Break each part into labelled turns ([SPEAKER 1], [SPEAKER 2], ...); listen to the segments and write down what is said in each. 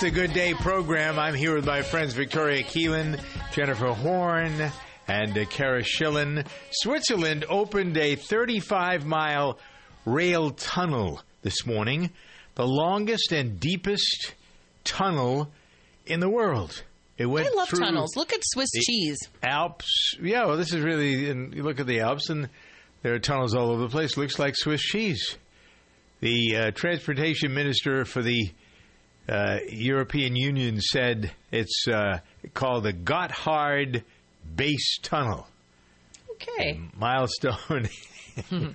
[SPEAKER 1] It's the Good Day program. I'm here with my friends Victoria Keelan, Jennifer Horn, and uh, Kara Schillen. Switzerland opened a 35 mile rail tunnel this morning, the longest and deepest tunnel in the world. It went
[SPEAKER 2] I love
[SPEAKER 1] through
[SPEAKER 2] tunnels. Look at Swiss cheese.
[SPEAKER 1] Alps. Yeah, well, this is really. And you look at the Alps, and there are tunnels all over the place. Looks like Swiss cheese. The uh, transportation minister for the uh, European Union said it's uh, called the Gotthard Base Tunnel.
[SPEAKER 2] Okay.
[SPEAKER 1] Milestone.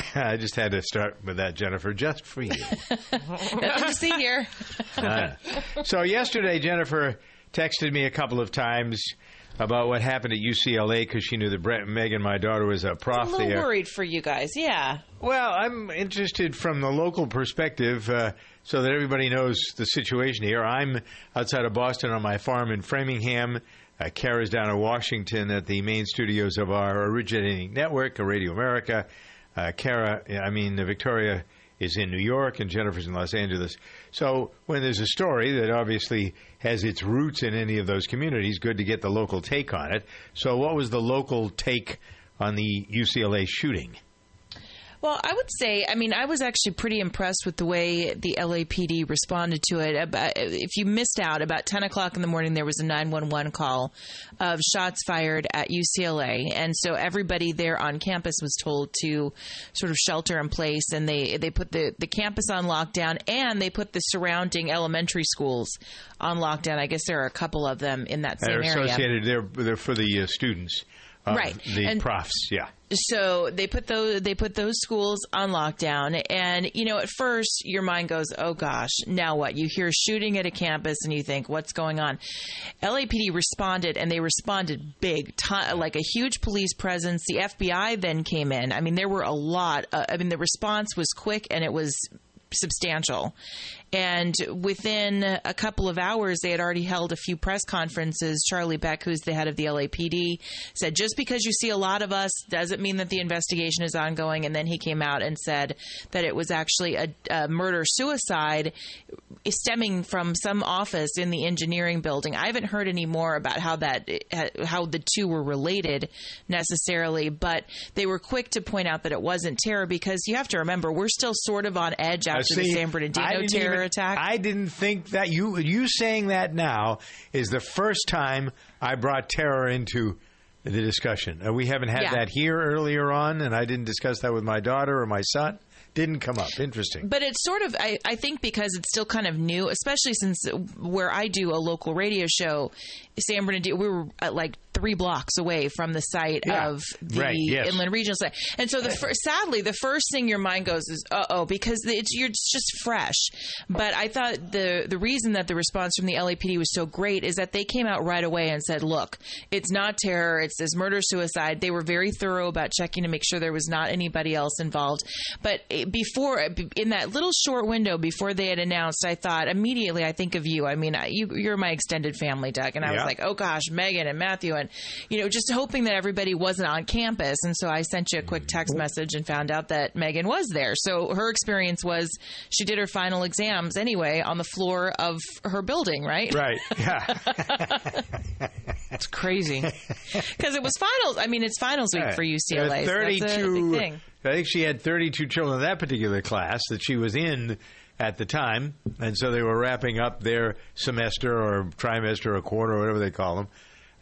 [SPEAKER 1] I just had to start with that, Jennifer, just for you.
[SPEAKER 2] Nothing to see here.
[SPEAKER 1] Uh, so yesterday, Jennifer texted me a couple of times about what happened at UCLA because she knew that Brett and Megan, my daughter, was a prof
[SPEAKER 2] a little
[SPEAKER 1] there.
[SPEAKER 2] worried for you guys. Yeah.
[SPEAKER 1] Well, I'm interested from the local perspective uh, so that everybody knows the situation here. I'm outside of Boston on my farm in Framingham. Uh, Kara's down in Washington at the main studios of our originating network, Radio America. Uh, Kara, I mean, Victoria is in New York and Jennifer's in Los Angeles. So when there's a story that obviously has its roots in any of those communities, good to get the local take on it. So what was the local take on the UCLA shooting?
[SPEAKER 2] Well, I would say, I mean, I was actually pretty impressed with the way the LAPD responded to it. About, if you missed out, about 10 o'clock in the morning, there was a 911 call of shots fired at UCLA. And so everybody there on campus was told to sort of shelter in place. And they, they put the, the campus on lockdown and they put the surrounding elementary schools on lockdown. I guess there are a couple of them in that same
[SPEAKER 1] They're
[SPEAKER 2] area.
[SPEAKER 1] associated. They're they're for the uh, students,
[SPEAKER 2] Right.
[SPEAKER 1] The
[SPEAKER 2] And-
[SPEAKER 1] profs, yeah.
[SPEAKER 2] so they put those they put those schools on lockdown and you know at first your mind goes oh gosh now what you hear shooting at a campus and you think what's going on LAPD responded and they responded big like a huge police presence the FBI then came in I mean there were a lot uh, I mean the response was quick and it was substantial. And within a couple of hours, they had already held a few press conferences. Charlie Beck, who's the head of the LAPD, said, just because you see a lot of us doesn't mean that the investigation is ongoing. And then he came out and said that it was actually a, a murder suicide stemming from some office in the engineering building. I haven't heard any more about how that how the two were related necessarily, but they were quick to point out that it wasn't terror because you have to remember we're still sort of on edge after the
[SPEAKER 1] see,
[SPEAKER 2] San
[SPEAKER 1] I
[SPEAKER 2] Bernardino terror attack.
[SPEAKER 1] I didn't think that you you saying that now is the first time I brought terror into the discussion. Uh, we haven't had
[SPEAKER 2] Yeah.
[SPEAKER 1] that here earlier on, and I didn't discuss that with my daughter or my son. Didn't come up. Interesting.
[SPEAKER 2] But it's sort of, I, I think, because it's still kind of new, especially since where I do a local radio show, San Bernardino, we were at like three blocks away from the site
[SPEAKER 1] Yeah.
[SPEAKER 2] of the
[SPEAKER 1] Right, yes.
[SPEAKER 2] Inland Regional site. And so, the fir- sadly, the first thing your mind goes is, uh oh, because it's, you're it's just fresh. But I thought the, the reason that the response from the LAPD was so great is that they came out right away and said, look, it's not terror, it's this murder suicide. They were very thorough about checking to make sure there was not anybody else involved. But eh, before, in that little short window before they had announced, I thought immediately, I think of you. I mean, I- you, you're my extended family, Doug. And I was like, oh gosh, Megan and Matthew, and, you know, just hoping that everybody wasn't on campus. And so I sent you a quick text message and found out that Megan was there. So her experience was she did her final exams anyway on the floor of her building, right?
[SPEAKER 1] Right. Yeah.
[SPEAKER 2] It's crazy. Because it was finals. I mean, it's finals week for UCLA.
[SPEAKER 1] There are
[SPEAKER 2] so
[SPEAKER 1] I think she had 32 children in that particular class that she was in at the time, and so they were wrapping up their semester or trimester or quarter or whatever they call them.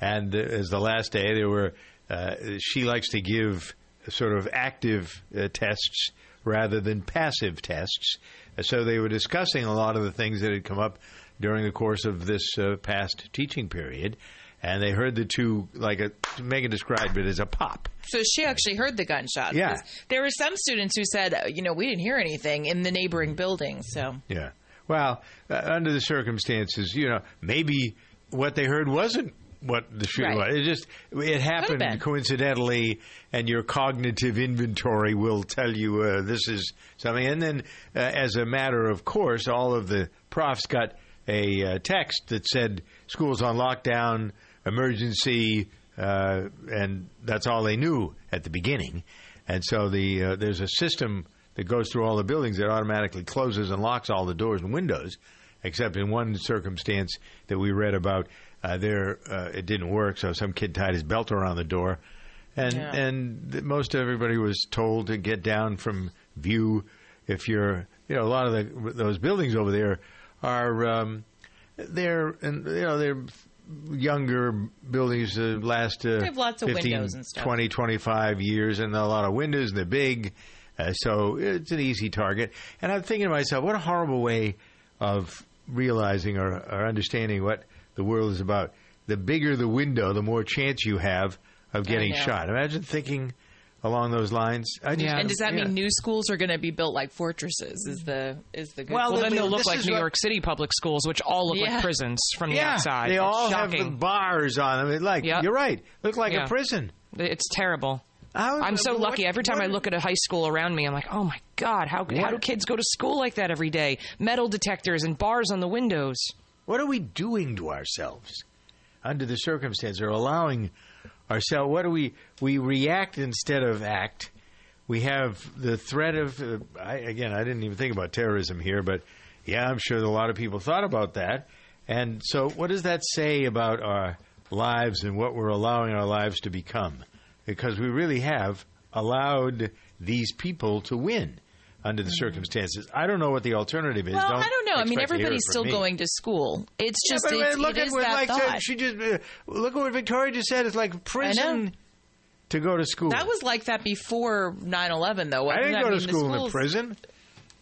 [SPEAKER 1] And as the last day, they were. Uh, she likes to give sort of active uh, tests rather than passive tests. So they were discussing a lot of the things that had come up during the course of this uh, past teaching period. And they heard the two, like a, Megan described it as a pop.
[SPEAKER 2] So she actually heard the gunshot.
[SPEAKER 1] Yeah.
[SPEAKER 2] There were some students who said, uh, you know, we didn't hear anything in the neighboring building. So
[SPEAKER 1] Yeah. Well, uh, under the circumstances, you know, maybe what they heard wasn't what the shooting
[SPEAKER 2] Right.
[SPEAKER 1] was. It just it happened coincidentally, and your cognitive inventory will tell you uh, this is something. And then, uh, as a matter of course, all of the profs got a uh, text that said schools on lockdown, emergency, uh, and that's all they knew at the beginning. and so the uh, there's a system that goes through all the buildings that automatically closes and locks all the doors and windows, except in one circumstance that we read about. Uh, there, uh, it didn't work, so some kid tied his belt around the door, and
[SPEAKER 2] Yeah.
[SPEAKER 1] and th- most everybody was told to get down from view. If you're, you know, a lot of the, those buildings over there are, um, they're, and you know, they're younger buildings that last uh,
[SPEAKER 2] They have lots of
[SPEAKER 1] 15,
[SPEAKER 2] windows and stuff.
[SPEAKER 1] 20, 25 years, and a lot of windows, and they're big, uh, so it's an easy target. And I'm thinking to myself, what a horrible way of realizing or, or understanding what the world is about. The bigger the window, the more chance you have of getting shot. Imagine thinking along those lines. I just,
[SPEAKER 3] Yeah.
[SPEAKER 2] And does that
[SPEAKER 1] yeah.
[SPEAKER 2] mean new schools are going to be built like fortresses? Is the is the good
[SPEAKER 1] Well,
[SPEAKER 3] Well, then they'll look like New
[SPEAKER 1] what-
[SPEAKER 3] York City public schools, which all look
[SPEAKER 2] Yeah.
[SPEAKER 3] like prisons from the outside.
[SPEAKER 1] they
[SPEAKER 3] It's
[SPEAKER 1] all have the bars on them. It like
[SPEAKER 3] Yep.
[SPEAKER 1] you're right, look like
[SPEAKER 3] Yeah.
[SPEAKER 1] a prison.
[SPEAKER 3] It's terrible.
[SPEAKER 1] How-
[SPEAKER 3] I'm so
[SPEAKER 1] what-
[SPEAKER 3] lucky. Every time I look at a high school around me, I'm like, oh my god, how how do kids go to school like that every day? Metal detectors and bars on the windows.
[SPEAKER 1] What are we doing to ourselves under the circumstances? or allowing ourselves? What do we we react instead of act? We have the threat of uh, I, again. I didn't even think about terrorism here, but yeah, I'm sure a lot of people thought about that. And so, what does that say about our lives and what we're allowing our lives to become? Because we really have allowed these people to win under the circumstances. I don't know what the alternative is.
[SPEAKER 2] Well, I don't know. I mean,
[SPEAKER 1] to
[SPEAKER 2] everybody's still
[SPEAKER 1] me.
[SPEAKER 2] going to school. It's
[SPEAKER 1] Yeah,
[SPEAKER 2] just
[SPEAKER 1] but,
[SPEAKER 2] it's,
[SPEAKER 1] look
[SPEAKER 2] it
[SPEAKER 1] at
[SPEAKER 2] is
[SPEAKER 1] what Mike
[SPEAKER 2] thought.
[SPEAKER 1] said. She just uh, look at what Victoria just said. It's like prison to go to school.
[SPEAKER 2] that was like that before 9/11, though.
[SPEAKER 1] I didn't go to
[SPEAKER 2] mean, the
[SPEAKER 1] school in prison.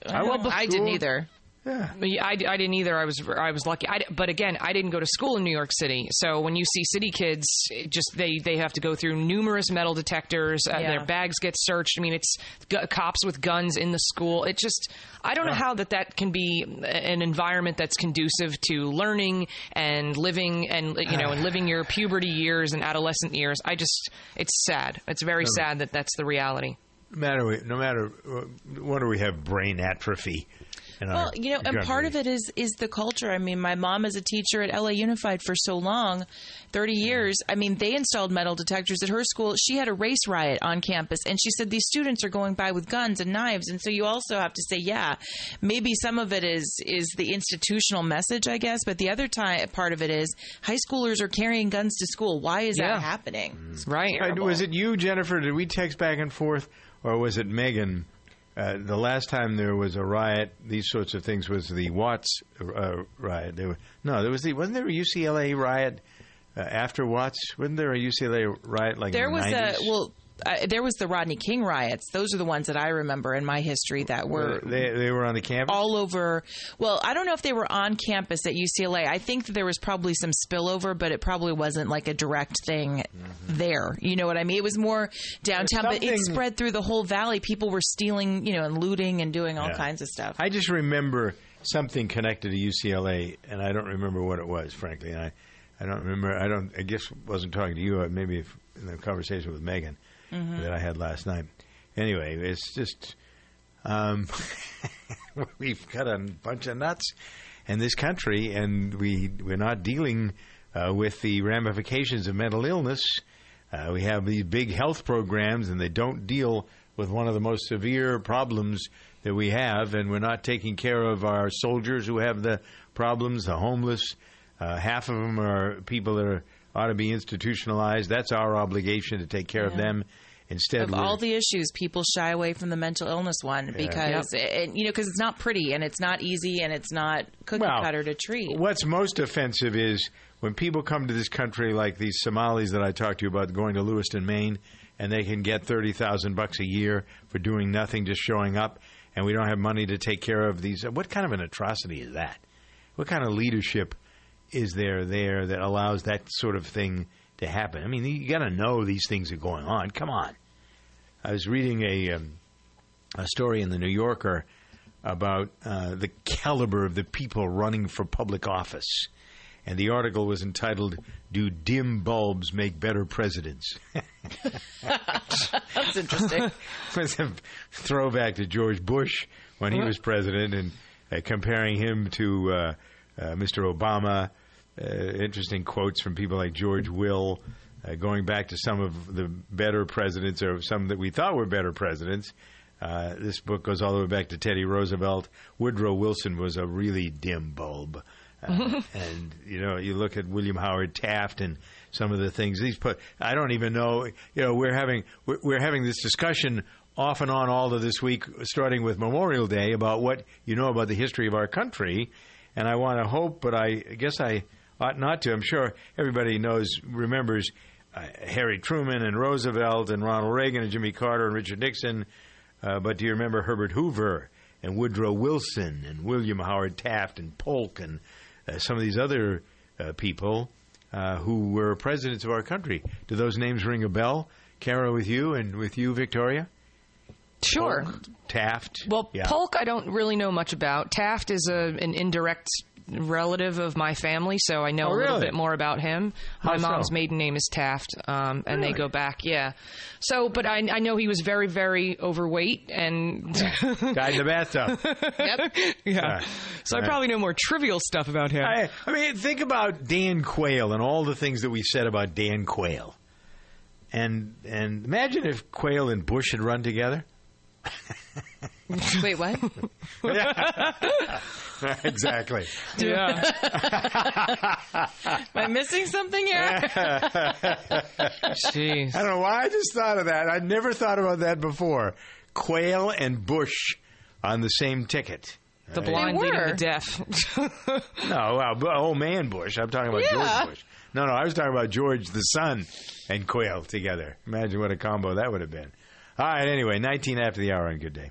[SPEAKER 2] I,
[SPEAKER 1] went to
[SPEAKER 2] I didn't either.
[SPEAKER 1] Yeah.
[SPEAKER 3] Yeah, I, I didn't either. I was I was lucky. I, but again, I didn't go to school in New York City. So when you see city kids, it just they they have to go through numerous metal detectors. Uh,
[SPEAKER 2] Yeah.
[SPEAKER 3] Their bags get searched. I mean, it's gu- cops with guns in the school. It just I don't know how that that can be an environment that's conducive to learning and living and you know and living your puberty years and adolescent years. I just it's sad. It's very sad that that's the reality.
[SPEAKER 1] No matter no matter uh, wonder we have brain atrophy. In
[SPEAKER 2] Well,
[SPEAKER 1] our
[SPEAKER 2] you know, and part of it is is the culture. I mean, my mom is a teacher at LA Unified for so long, thirty years. I mean, they installed metal detectors at her school. She had a race riot on campus, and she said these students are going by with guns and knives. And so you also have to say, yeah, maybe some of it is is the institutional message, I guess, but the other time part of it is high schoolers are carrying guns to school. Why is
[SPEAKER 3] Yeah.
[SPEAKER 2] that happening? It's
[SPEAKER 3] Right.
[SPEAKER 2] Terrible.
[SPEAKER 1] was it you, Jennifer? Did we text back and forth, or was it Megan? Uh, the last time there was a riot, these sorts of things was the Watts uh, riot. There were, no, there was the wasn't there a UCLA riot uh, after Watts? Wasn't there a UCLA riot like
[SPEAKER 2] There was
[SPEAKER 1] 90s?
[SPEAKER 2] a well. Uh, there was the Rodney King riots. Those are the ones that I remember in my history that were
[SPEAKER 1] they they were on the campus.
[SPEAKER 2] all over. Well, I don't know if they were on campus at UCLA. I think that there was probably some spillover, but it probably wasn't like a direct thing there. You know what I mean? It was more downtown, but it spread through the whole valley. People were stealing, you know, and looting and doing all
[SPEAKER 1] Yeah.
[SPEAKER 2] kinds of stuff.
[SPEAKER 1] I just remember something connected to UCLA, and I don't remember what it was, frankly. And I, I don't remember. I don't. I guess wasn't talking to you. uh, Maybe if, in the conversation with Megan that I had last night. Anyway, it's just um, we've got a bunch of nuts in this country, and we we're not dealing uh, with the ramifications of mental illness. Uh, we have these big health programs, and they don't deal with one of the most severe problems that we have, and we're not taking care of our soldiers who have the problems, the homeless. Uh, half of them are people that are, ought to be institutionalized. That's our obligation to take care of them. Instead,
[SPEAKER 2] of all the issues, people shy away from the mental illness one because, and, you know, because it's not pretty and it's not easy and it's not cookie
[SPEAKER 1] Well,
[SPEAKER 2] cutter to treat.
[SPEAKER 1] What's most offensive is when people come to this country, like these Somalis that I talked to you about, going to Lewiston, Maine, and they can get thirty thousand bucks a year for doing nothing, just showing up, and we don't have money to take care of these. What kind of an atrocity is that? What kind of leadership is there there that allows that sort of thing to happen? I mean, you got to know these things are going on. Come on. I was reading a um, a story in the New Yorker about uh, the caliber of the people running for public office. And the article was entitled, Do Dim Bulbs Make Better Presidents?
[SPEAKER 2] That's interesting.
[SPEAKER 1] it was a throwback to George Bush when he was president and uh, comparing him to uh, uh, Mr. Obama. Uh, interesting quotes from people like George Will. uh, going back to some of the better presidents or some that we thought were better presidents. Uh, this book goes all the way back to Teddy Roosevelt. Woodrow Wilson was a really dim bulb. Uh, and you know, you look at William Howard Taft and some of the things he's put. I don't even know. You know, we're having we're, we're having this discussion off and on all of this week, starting with Memorial Day, about what you know about the history of our country. And I want to hope, but I guess I ought not to. I'm sure everybody knows, remembers uh, Harry Truman and Roosevelt and Ronald Reagan and Jimmy Carter and Richard Nixon. Uh, but do you remember Herbert Hoover and Woodrow Wilson and William Howard Taft and Polk and uh, some of these other uh, people uh, who were presidents of our country? Do those names ring a bell? Kara, with you and with you, Victoria?
[SPEAKER 3] Sure.
[SPEAKER 1] Polk, Taft.
[SPEAKER 3] Well,
[SPEAKER 1] yeah.
[SPEAKER 3] Polk, I don't really know much about. Taft is a, an indirect relative of my family, so I know
[SPEAKER 1] Oh,
[SPEAKER 3] a little
[SPEAKER 1] really?
[SPEAKER 3] bit more about him.
[SPEAKER 1] How
[SPEAKER 3] my mom's
[SPEAKER 1] so?
[SPEAKER 3] maiden name is Taft, um, and they go back, yeah. So, but I, I know he was very, very overweight, and
[SPEAKER 1] died in the bathtub.
[SPEAKER 3] yep, yeah. So I
[SPEAKER 1] Right.
[SPEAKER 3] probably know more trivial stuff about him.
[SPEAKER 1] I, I mean, think about Dan Quayle and all the things that we said about Dan Quayle. And and imagine if Quayle and Bush had run together.
[SPEAKER 2] Wait, what?
[SPEAKER 1] exactly.
[SPEAKER 3] yeah.
[SPEAKER 2] Am I missing something here?
[SPEAKER 3] Jeez.
[SPEAKER 1] I don't know why I just thought of that. I'd never thought about that before. Quayle and Bush on the same ticket.
[SPEAKER 3] The blind leading
[SPEAKER 2] were.
[SPEAKER 3] the deaf.
[SPEAKER 1] No, well, bu- old man Bush. I'm talking about
[SPEAKER 2] Yeah.
[SPEAKER 1] George Bush. No, no, I was talking about George the son and Quayle together. Imagine what a combo that would have been. All right, anyway, 19 after the hour on Good Day.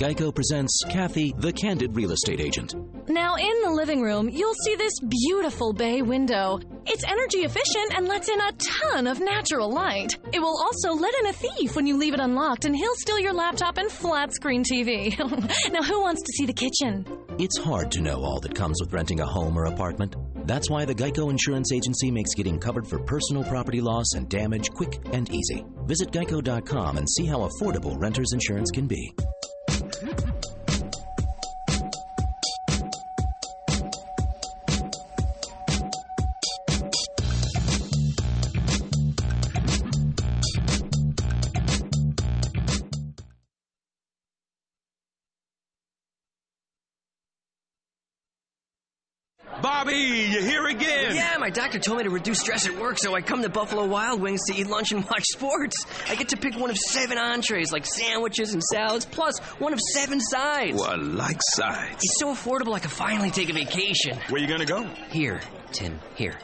[SPEAKER 4] Geico presents Kathy, the Candid Real Estate Agent.
[SPEAKER 5] Now, in the living room, you'll see this beautiful bay window. It's energy efficient and lets in a ton of natural light. It will also let in a thief when you leave it unlocked, and he'll steal your laptop and flat screen TV. now, who wants to see the kitchen?
[SPEAKER 4] It's hard to know all that comes with renting a home or apartment. That's why the Geico Insurance Agency makes getting covered for personal property loss and damage quick and easy. Visit geico.com and see how affordable renter's insurance can be.
[SPEAKER 6] Bobby, you here again?
[SPEAKER 7] Yeah, my doctor told me to reduce stress at work, so I come to Buffalo Wild Wings to eat lunch and watch sports. I get to pick one of seven entrees, like sandwiches and salads, plus one of seven sides.
[SPEAKER 6] Well, I like sides.
[SPEAKER 7] It's so affordable I can finally take a vacation.
[SPEAKER 6] Where you gonna go?
[SPEAKER 7] Here, Tim, here.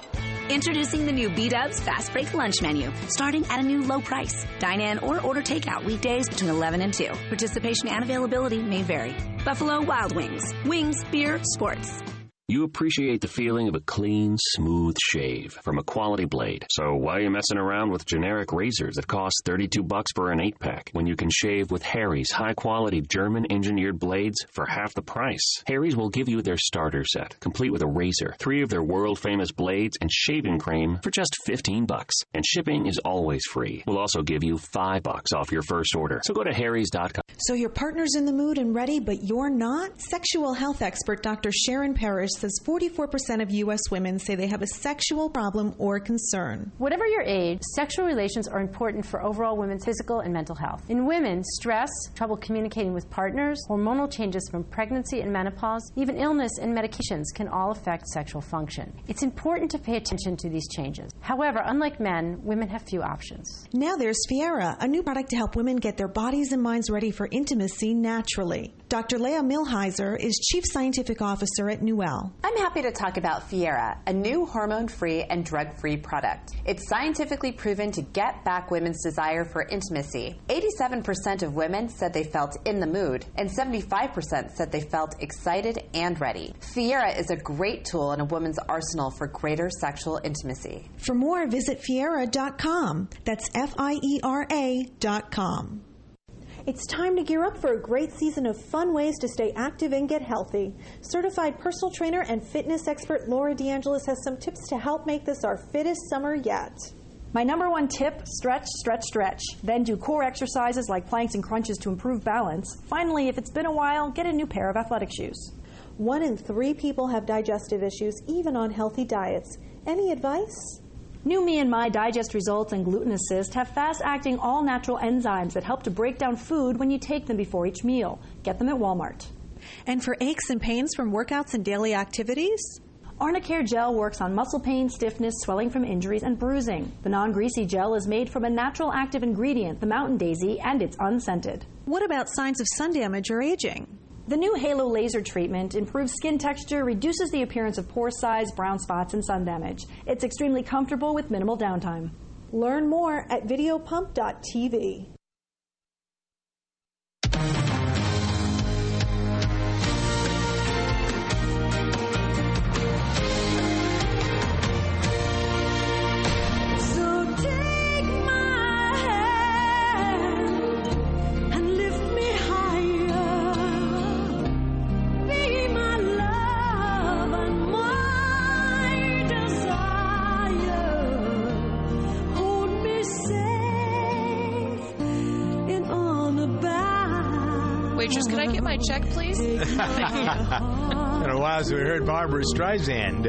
[SPEAKER 8] Introducing the new B Dubs Fast Break Lunch Menu, starting at a new low price. Dine in or order takeout weekdays between 11 and 2. Participation and availability may vary. Buffalo Wild Wings. Wings, beer, sports.
[SPEAKER 9] You appreciate the feeling of a clean, smooth shave from a quality blade. So why are you messing around with generic razors that cost 32 bucks for an 8-pack when you can shave with Harry's high-quality German-engineered blades for half the price? Harry's will give you their starter set, complete with a razor, three of their world-famous blades, and shaving cream for just 15 bucks. And shipping is always free. We'll also give you 5 bucks off your first order. So go to harrys.com.
[SPEAKER 10] So your partner's in the mood and ready, but you're not? Sexual health expert Dr. Sharon Parrish says 44% of U.S. women say they have a sexual problem or concern.
[SPEAKER 11] Whatever your age, sexual relations are important for overall women's physical and mental health. In women, stress, trouble communicating with partners, hormonal changes from pregnancy and menopause, even illness and medications can all affect sexual function. It's important to pay attention to these changes. However, unlike men, women have few options.
[SPEAKER 10] Now there's Fiera, a new product to help women get their bodies and minds ready for intimacy naturally. Dr. Leah Millheiser is Chief Scientific Officer at Nuelle.
[SPEAKER 12] I'm happy to talk about Fiera, a new hormone free and drug free product. It's scientifically proven to get back women's desire for intimacy. 87% of women said they felt in the mood, and 75% said they felt excited and ready. Fiera is a great tool in a woman's arsenal for greater sexual intimacy.
[SPEAKER 10] For more, visit Fiera.com. That's F I E R A.com.
[SPEAKER 13] It's time to gear up for a great season of fun ways to stay active and get healthy. Certified personal trainer and fitness expert Laura DeAngelis has some tips to help make this our fittest summer yet.
[SPEAKER 14] My number one tip stretch, stretch, stretch. Then do core exercises like planks and crunches to improve balance. Finally, if it's been a while, get a new pair of athletic shoes.
[SPEAKER 13] One in three people have digestive issues, even on healthy diets. Any advice?
[SPEAKER 14] New Me and My Digest Results and Gluten Assist have fast acting all natural enzymes that help to break down food when you take them before each meal. Get them at Walmart.
[SPEAKER 10] And for aches and pains from workouts and daily activities?
[SPEAKER 14] Arnicare Gel works on muscle pain, stiffness, swelling from injuries, and bruising. The non greasy gel is made from a natural active ingredient, the mountain daisy, and it's unscented.
[SPEAKER 10] What about signs of sun damage or aging?
[SPEAKER 14] The new Halo laser treatment improves skin texture, reduces the appearance of pore size, brown spots, and sun damage. It's extremely comfortable with minimal downtime.
[SPEAKER 13] Learn more at videopump.tv.
[SPEAKER 2] check, please?
[SPEAKER 1] Been a while we heard Barbra Streisand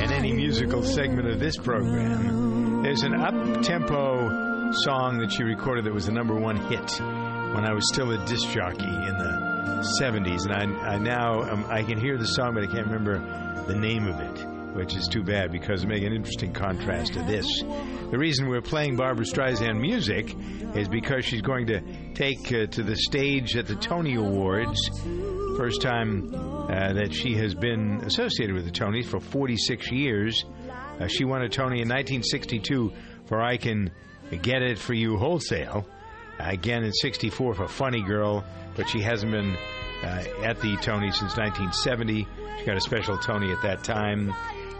[SPEAKER 1] in any musical segment of this program. There's an up-tempo song that she recorded that was the number one hit when I was still a disc jockey in the 70s, and I, I now um, I can hear the song, but I can't remember the name of it, which is too bad because it make an interesting contrast to this. The reason we're playing Barbra Streisand music is because she's going to take uh, to the stage at the Tony Awards. First time uh, that she has been associated with the Tonys for 46 years. Uh, she won a Tony in 1962 for I Can Get It For You Wholesale. again in 64 for Funny Girl, but she hasn't been uh, at the Tony since 1970. She got a special Tony at that time.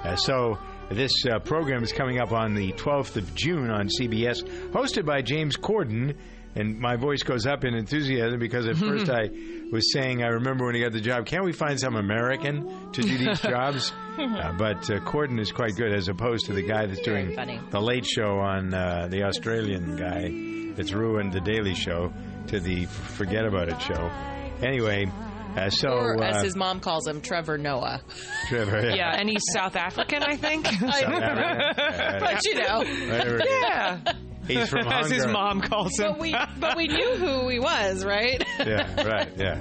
[SPEAKER 1] Uh, so this uh, program is coming up on the 12th of June on CBS, hosted by James Corden. And my voice goes up in enthusiasm because at first I was saying, I remember when he got the job, can't we find some American to do these jobs? Uh, but uh, Corden is quite good as opposed to the guy that's doing the late show on uh, the Australian guy that's ruined the Daily Show to the Forget About It show. Anyway, uh, so.
[SPEAKER 2] or
[SPEAKER 1] uh,
[SPEAKER 2] as his mom calls him, Trevor Noah.
[SPEAKER 1] Trevor, yeah.
[SPEAKER 3] Yeah, and he's South African, I think.
[SPEAKER 1] African.
[SPEAKER 2] but you know,
[SPEAKER 1] Whatever it is.
[SPEAKER 3] yeah.
[SPEAKER 1] He's from
[SPEAKER 3] As his mom calls him.
[SPEAKER 2] but we but we knew who he was, right?
[SPEAKER 1] yeah, right, yeah.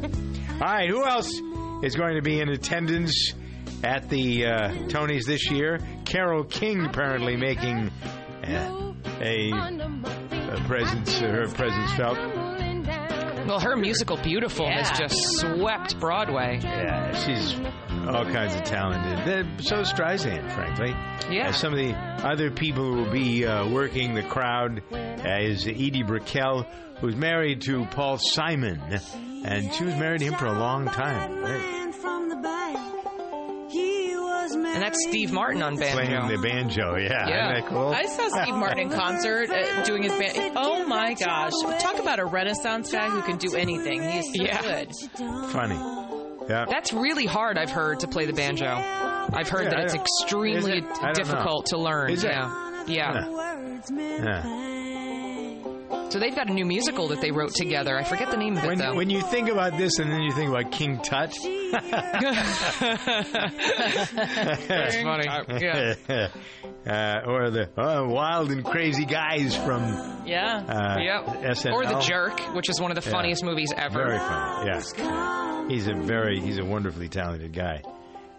[SPEAKER 1] All right, who else is going to be in attendance at the uh, Tonys this year? Carole King apparently making uh, a, a presence, her presence felt.
[SPEAKER 3] Well, her musical Beautiful has just swept Broadway.
[SPEAKER 1] Yeah, she's all kinds of talented. They're- So is Streisand, frankly.
[SPEAKER 3] Yeah.
[SPEAKER 1] Uh, some of the other people who will be uh, working the crowd uh, is Edie Brickell, who's married to Paul Simon, and she was married to him for a long time. Right.
[SPEAKER 3] And that's Steve Martin on banjo.
[SPEAKER 1] Playing the banjo, yeah.
[SPEAKER 3] Yeah.
[SPEAKER 1] Isn't that cool?
[SPEAKER 2] I saw Steve Martin in concert uh, doing his band. Oh my gosh! Talk about a Renaissance guy who can do anything. He's so
[SPEAKER 3] Yeah.
[SPEAKER 2] good.
[SPEAKER 1] Funny. Yeah.
[SPEAKER 3] That's really hard, I've heard, to play the banjo. I've heard
[SPEAKER 1] Yeah,
[SPEAKER 3] that it's extremely
[SPEAKER 1] it?
[SPEAKER 3] Difficult
[SPEAKER 1] know.
[SPEAKER 3] to learn.
[SPEAKER 1] Is it?
[SPEAKER 3] Yeah. Yeah.
[SPEAKER 1] Yeah.
[SPEAKER 3] So they've got a new musical that they wrote together. I forget the name of it
[SPEAKER 1] When,
[SPEAKER 3] though.
[SPEAKER 1] when you think about this and then you think about King Tut.
[SPEAKER 3] That's funny. Yeah.
[SPEAKER 1] uh, or the uh, wild and crazy guys from
[SPEAKER 2] Yeah.
[SPEAKER 1] uh,
[SPEAKER 3] Yep.
[SPEAKER 1] SNL.
[SPEAKER 3] Or The Jerk, which is one of the
[SPEAKER 1] Yeah.
[SPEAKER 3] funniest movies ever.
[SPEAKER 1] Very funny. Yeah, he's a very he's a wonderfully talented guy,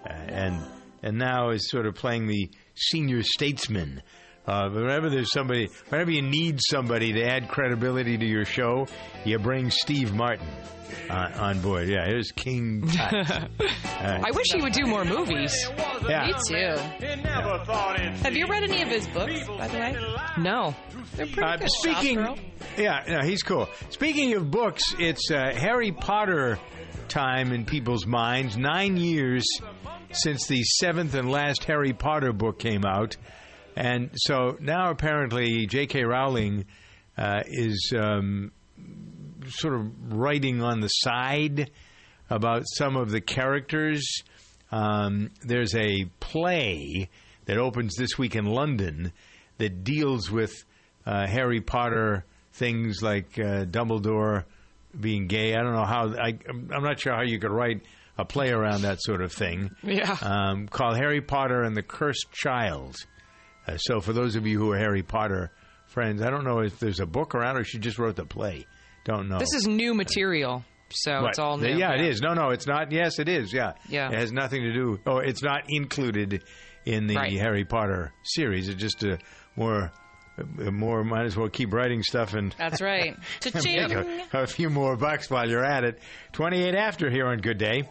[SPEAKER 1] uh, and and now is sort of playing the senior statesman Uh, whenever there's somebody, whenever you need somebody to add credibility to your show, you bring Steve Martin uh, on board. Yeah, here's King Tut.
[SPEAKER 3] I wish he would do more movies.
[SPEAKER 1] Yeah.
[SPEAKER 2] Me too. Have you read any of his books, by the way?
[SPEAKER 3] No.
[SPEAKER 2] They're pretty
[SPEAKER 1] Uh,
[SPEAKER 2] good.
[SPEAKER 1] speaking, yeah, no, he's cool. Speaking of books, it's uh, Harry Potter time in people's minds. Nine years since the seventh and last Harry Potter book came out, and so now apparently J.K. Rowling uh, is um, sort of writing on the side about some of the characters. Um, there's a play that opens this week in London that deals with uh, Harry Potter things like uh, Dumbledore being gay. I don't know how. I, I'm not sure how you could write a play around that sort of thing.
[SPEAKER 3] Yeah.
[SPEAKER 1] Um, called Harry Potter and the Cursed Child. Uh, so for those of you who are Harry Potter friends, I don't know if there's a book around or she just wrote the play. Don't know.
[SPEAKER 3] This is new material, so it's all new.
[SPEAKER 1] Yeah, it is. No, no, it's not. Yes, it is. Yeah.
[SPEAKER 3] Yeah.
[SPEAKER 1] It has nothing to do. Oh, it's not included in the
[SPEAKER 3] Right.
[SPEAKER 1] Harry Potter series. It's just a more, more. Might as well keep writing stuff and
[SPEAKER 2] That's right.
[SPEAKER 1] a, a few more bucks while you're at it. Twenty-eight after here on Good Day.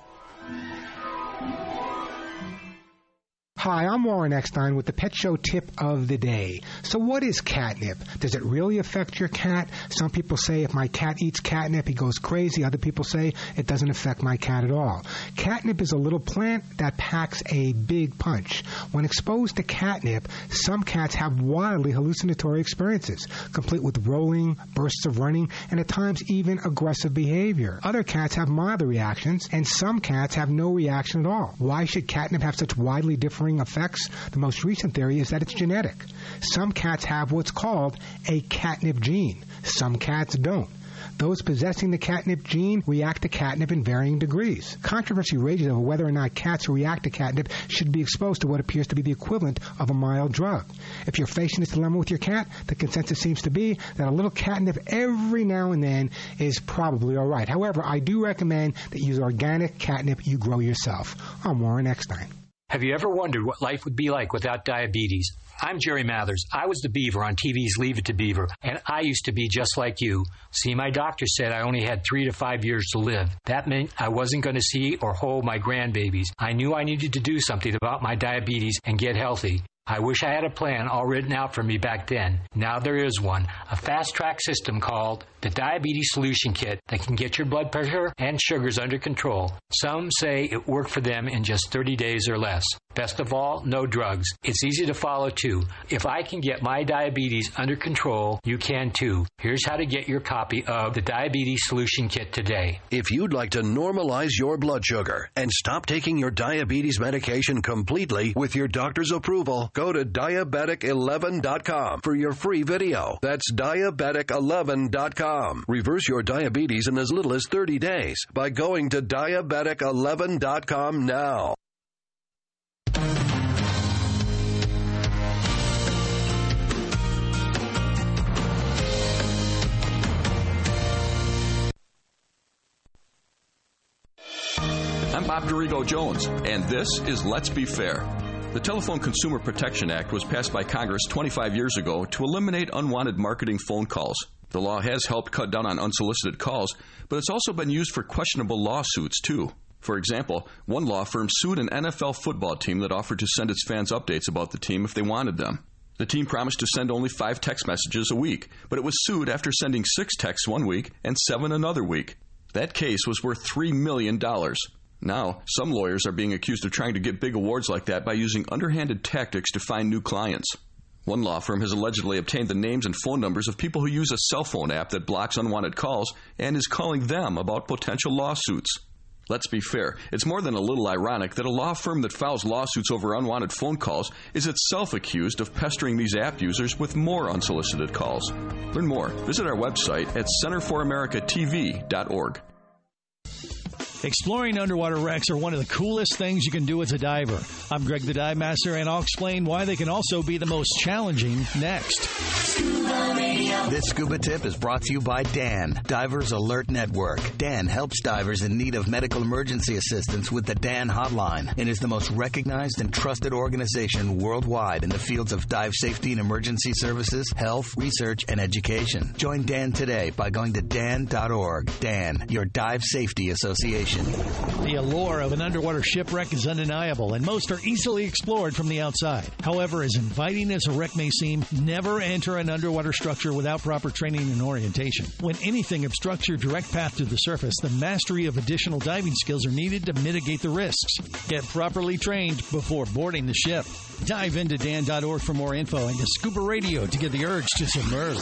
[SPEAKER 15] Hi, I'm Warren Eckstein with the Pet Show tip of the day. So, what is catnip? Does it really affect your cat? Some people say if my cat eats catnip, he goes crazy. Other people say it doesn't affect my cat at all. Catnip is a little plant that packs a big punch. When exposed to catnip, some cats have wildly hallucinatory experiences, complete with rolling, bursts of running, and at times even aggressive behavior. Other cats have milder reactions, and some cats have no reaction at all. Why should catnip have such widely differing effects? The most recent theory is that it's genetic. Some cats have what's called a catnip gene. Some cats don't. Those possessing the catnip gene react to catnip in varying degrees. Controversy rages over whether or not cats who react to catnip should be exposed to what appears to be the equivalent of a mild drug. If you're facing this dilemma with your cat, the consensus seems to be that a little catnip every now and then is probably all right. However, I do recommend that you use organic catnip you grow yourself. I'm Warren Eckstein.
[SPEAKER 16] Have you ever wondered what life would be like without diabetes? I'm Jerry Mathers. I was the Beaver on TV's Leave It to Beaver, and I used to be just like you. See, my doctor said I only had three to five years to live. That meant I wasn't going to see or hold my grandbabies. I knew I needed to do something about my diabetes and get healthy. I wish I had a plan all written out for me back then. Now there is one a fast track system called the Diabetes Solution Kit that can get your blood pressure and sugars under control. Some say it worked for them in just 30 days or less. Best of all, no drugs. It's easy to follow too. If I can get my diabetes under control, you can too. Here's how to get your copy of the Diabetes Solution Kit today.
[SPEAKER 17] If you'd like to normalize your blood sugar and stop taking your diabetes medication completely with your doctor's approval, go to diabetic11.com for your free video. That's diabetic11.com. Reverse your diabetes in as little as 30 days by going to diabetic11.com now.
[SPEAKER 18] I'm Bob Dorigo Jones, and this is Let's Be Fair. The Telephone Consumer Protection Act was passed by Congress 25 years ago to eliminate unwanted marketing phone calls. The law has helped cut down on unsolicited calls, but it's also been used for questionable lawsuits, too. For example, one law firm sued an NFL football team that offered to send its fans updates about the team if they wanted them. The team promised to send only five text messages a week, but it was sued after sending six texts one week and seven another week. That case was worth $3 million. Now, some lawyers are being accused of trying to get big awards like that by using underhanded tactics to find new clients. One law firm has allegedly obtained the names and phone numbers of people who use a cell phone app that blocks unwanted calls and is calling them about potential lawsuits. Let's be fair, it's more than a little ironic that a law firm that files lawsuits over unwanted phone calls is itself accused of pestering these app users with more unsolicited calls. Learn more. Visit our website at centerforamericatv.org.
[SPEAKER 19] Exploring underwater wrecks are one of the coolest things you can do as a diver. I'm Greg the Dive Master, and I'll explain why they can also be the most challenging next.
[SPEAKER 20] This scuba tip is brought to you by Dan, Divers Alert Network. Dan helps divers in need of medical emergency assistance with the Dan Hotline and is the most recognized and trusted organization worldwide in the fields of dive safety and emergency services, health, research, and education. Join Dan today by going to dan.org. Dan, your dive safety association.
[SPEAKER 19] The allure of an underwater shipwreck is undeniable, and most are easily explored from the outside. However, as inviting as a wreck may seem, never enter an underwater structure without proper training and orientation. When anything obstructs your direct path to the surface, the mastery of additional diving skills are needed to mitigate the risks. Get properly trained before boarding the ship. Dive into dan.org for more info and to Scuba Radio to get the urge to submerge.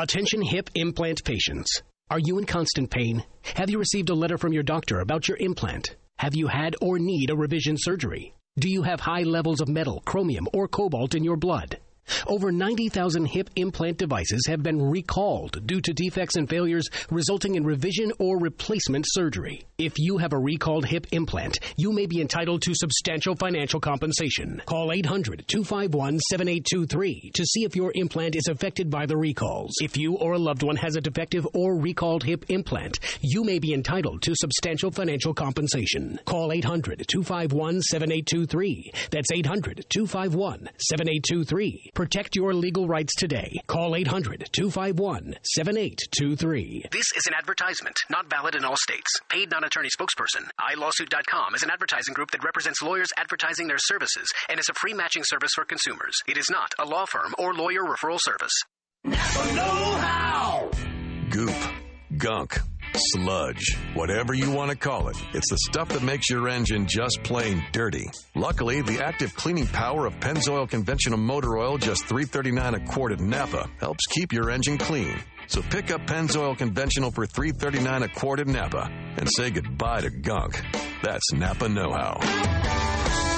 [SPEAKER 21] Attention hip implant patients. Are you in constant pain? Have you received a letter from your doctor about your implant? Have you had or need a revision surgery? Do you have high levels of metal, chromium, or cobalt in your blood? Over 90,000 hip implant devices have been recalled due to defects and failures resulting in revision or replacement surgery. If you have a recalled hip implant, you may be entitled to substantial financial compensation. Call 800 251 7823 to see if your implant is affected by the recalls. If you or a loved one has a defective or recalled hip implant, you may be entitled to substantial financial compensation. Call 800 251 7823. That's 800 251 7823. Protect your legal rights today. Call 800 251 7823.
[SPEAKER 22] This is an advertisement, not valid in all states. Paid non attorney spokesperson. iLawsuit.com is an advertising group that represents lawyers advertising their services and is a free matching service for consumers. It is not a law firm or lawyer referral service.
[SPEAKER 23] Goop, gunk, sludge, whatever you want to call it. It's the stuff that makes your engine just plain dirty. Luckily, the active cleaning power of Pennzoil conventional motor oil, just $3.39 a quart at Napa, helps keep your engine clean. So pick up Pennzoil conventional for $3.39 a quart at Napa and say goodbye to gunk. That's Napa know-how.